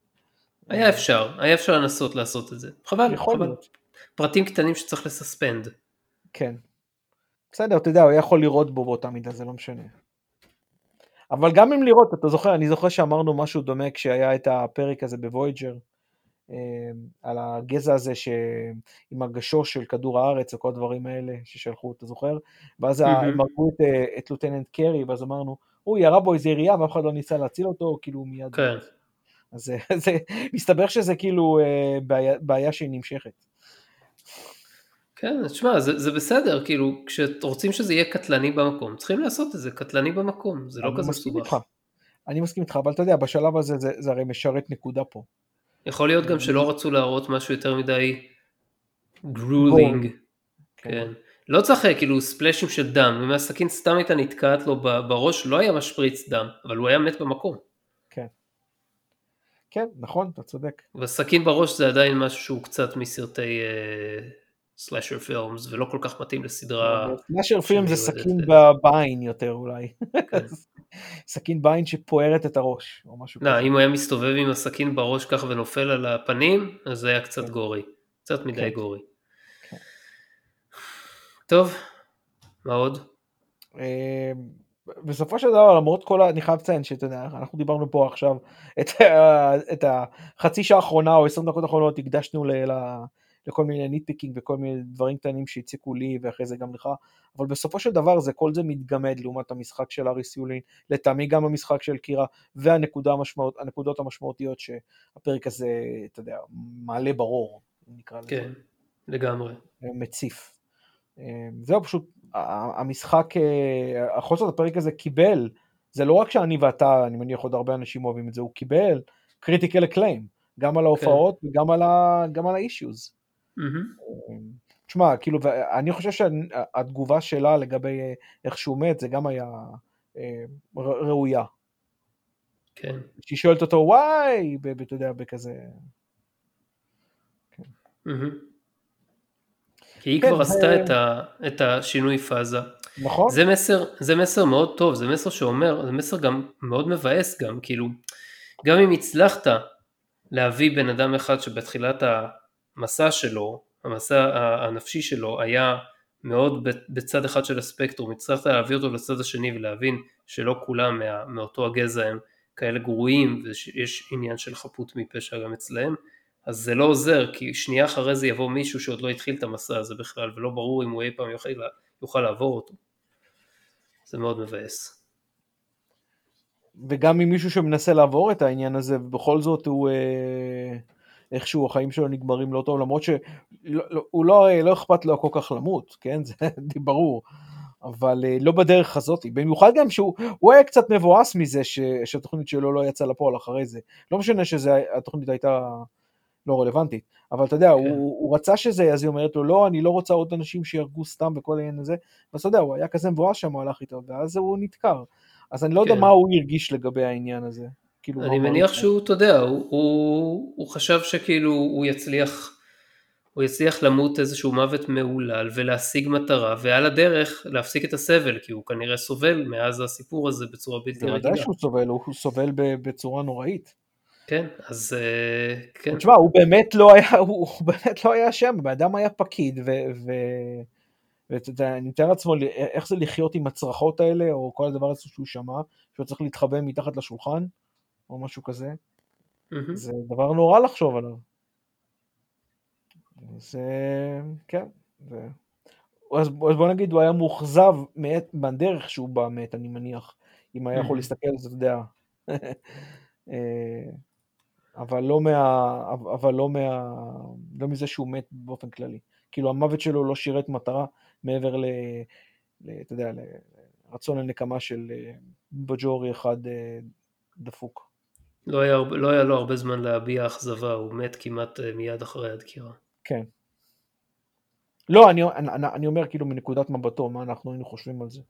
היה אפשר, היה אפשר לנסות לעשות את זה. חבל,
יכול
חבל.
להיות.
פרטים קטנים שצריך לסספנד.
כן. בסדר, אתה יודע, הוא יכול לראות בו באותה מידה, זה לא משנה. אבל גם אם לראות, אתה זוכר, אני זוכר שאמרנו משהו דומה כשהיה את הפרק הזה בוויג'ר, על הגזע הזה ש... עם הגשוש של כדור הארץ וכל הדברים האלה ששלחו, אתה זוכר? ואז. הם הרגו את, אה, את לוטננט קרי, ואז אמרנו, הוא ירה בו איזה ירייה ואף אחד לא ניסה להציל אותו, כאילו מיד.
כן.
אז זה, זה, מסתבר שזה כאילו אה, בעיה, בעיה שהיא נמשכת.
כן, תשמע, זה, זה בסדר, כאילו, כשרוצים שזה יהיה קטלני במקום, צריכים לעשות את זה קטלני במקום, זה לא כזה מסובך.
אני מסכים איתך, אבל אתה יודע, בשלב הזה זה, זה הרי משרת נקודה פה.
יכול להיות. גם שלא רצו להראות משהו יותר מדי grueling, כן. לא צריך אה, כאילו ספלאשים של דם, אם הסכין סתם הייתה נתקעת לו בראש, לא היה משפריץ דם, אבל הוא היה מת במקום.
כן. כן, נכון, אתה צודק.
והסכין בראש זה עדיין משהו שהוא קצת מסרטי סלאשר פילמס, ולא כל כך מתאים לסדרה.
סלאשר פילם זה סכין בעין יותר אולי.
כן.
סכין בעין שפוערת את הראש, או משהו
לא, אם הוא היה מסתובב עם הסכין בראש ככה ונופל על הפנים, אז זה היה קצת
כן.
גורי. קצת מדי
כן.
גורי. טוב, מה עוד?
אה, בסופו של דבר למרות כל ה... אני חייב לציין שאתה יודע אנחנו דיברנו פה עכשיו את, את החצי שעה האחרונה או 20 דקות האחרונות הקדשנו ל, לכל מיני nitpicking וכל מיני דברים קטנים שהציקו לי ואחרי זה גם לך אבל בסופו של דבר זה כל זה מתגמד לעומת המשחק של האריס יולין לטעמי גם המשחק של קירה והנקודות המשמעות, המשמעותיות שהפרק הזה אתה יודע מעלה ברור נקרא לזה.
כן, לגמרי.
מציף. אה, זהו פשוט המשחק, אה, החוסר הפרק הזה קיבל, זה לא רק שאני ואתה, אני מניח עוד הרבה אנשים אוהבים את זה, הוא קיבל critical acclaim, גם על ההופעות וגם על ה-
מהמם.
תשמע, כאילו, אני חושב שהתגובה שלה לגבי אה, איך שהוא מת, זה גם היה ר- ראויה.
כן.
שהיא שואלת אותו, וואי, אתה יודע, בכזה...
מהמם. כי היא
כן,
כבר עשתה את ה- את השינוי פאזה.
נכון?
זה מסר, זה מסר מאוד טוב, זה מסר שאומר, זה מסר גם מאוד מבאס גם, כאילו, גם אם הצלחת להביא בן אדם אחד שבתחילת המסע שלו, המסע הנפשי שלו היה מאוד בצד אחד של הספקטרום, הצלחת להביא אותו לצד השני ולהבין שלא כולם מה, מאותו הגזע הם כאלה גרועים ויש עניין של חפות מפשע גם אצלהם, אז זה לא עוזר, כי שנייה אחרי זה יבוא מישהו שעוד לא התחיל את המסע הזה בכלל, ולא ברור אם הוא אי פעם יוכל, יוכל לעבור אותו. זה מאוד מבאס.
וגם עם מישהו שמנסה לעבור את העניין הזה, ובכל זאת הוא... אה, איכשהו החיים שלו נגמרים לא טוב, למרות שהוא לא, לא, לא אכפת לו כל כך למות, כן? זה ברור. אבל אה, לא בדרך הזאת, במיוחד גם שהוא היה קצת מבואס מזה ש, שהתוכנית שלו לא יצאה לפועל אחרי זה. לא משנה שהתוכנית הייתה לא רלוונטית, אבל אתה יודע, כן. הוא, הוא רצה שזה, אז היא אומרת לו, לא, אני לא רוצה עוד אנשים שיהרגו סתם וכל העניין הזה, ואז אתה יודע, הוא היה כזה מבואס שם, הוא הלך איתו, ואז הוא נתקר. אז אני לא כן. יודע מה הוא הרגיש לגבי העניין הזה.
כאילו, אני מניח שהוא, אתה יודע, הוא, הוא, הוא חשב שכאילו הוא יצליח, הוא יצליח למות איזשהו מוות מהולל ולהשיג מטרה, ועל הדרך להפסיק את הסבל, כי הוא כנראה סובל מאז הסיפור הזה בצורה בלתי רגילה.
בוודאי שהוא סובל, הוא סובל בצורה נוראית.
כן, אז אה, כן.
תשמע, הוא באמת לא היה, הוא, הוא באמת לא היה שם, הבן אדם היה פקיד, ו... ו... ואני מתאר לעצמו איך זה לחיות עם הצרחות האלה, או כל הדבר הזה שהוא שמע, שהוא צריך להתחבא מתחת לשולחן. או משהו כזה, mm-hmm. זה דבר נורא לחשוב עליו. זה, כן, זה... אז, אז בוא נגיד, הוא היה מאוכזב מהדרך שהוא בא מת, אני מניח, אם היה יכול להסתכל על זה, אתה יודע. אה, אבל לא מה... אבל לא מה... לא מזה שהוא מת באופן כללי. כאילו המוות שלו לא שירת מטרה מעבר ל... ל אתה יודע, לרצון הנקמה של אה, בג'ורי אחד אה, דפוק.
לא היה, לא היה לו הרבה זמן להביע אכזבה, הוא מת כמעט אה, מיד אחרי הדקירה.
כן. לא, אני, אני, אני אומר כאילו מנקודת מבטו, מה אנחנו היינו חושבים על זה.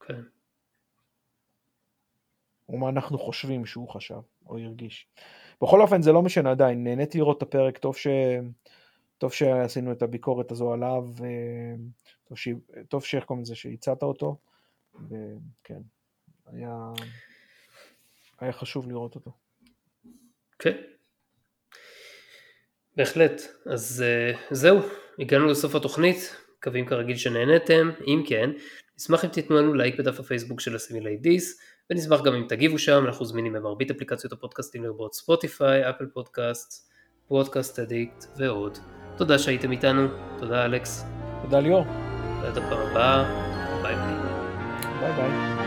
כן.
או מה אנחנו חושבים שהוא חשב או הרגיש. בכל אופן זה לא משנה עדיין, נהניתי לראות את הפרק, טוב, ש... טוב שעשינו את הביקורת הזו עליו, טוב, ש... טוב שאיך קוראים לזה, שהצעת אותו, וכן, היה... היה חשוב לראות אותו.
כן. בהחלט. אז אה, זהו, הגענו לסוף התוכנית, מקווים כרגיל שנהנתם, אם כן, נשמח אם תיתנו לנו לייק בדף הפייסבוק של הסימילי דיס, ונשמח גם אם תגיבו שם, אנחנו זמינים במרבית אפליקציות הפודקאסטים לרבות ספוטיפיי, אפל פודקאסט, פודקאסט אדיקט ועוד. תודה שהייתם איתנו, תודה אלכס.
תודה ליאור.
ועד הפעם הבאה, ביי ביי.
ביי ביי.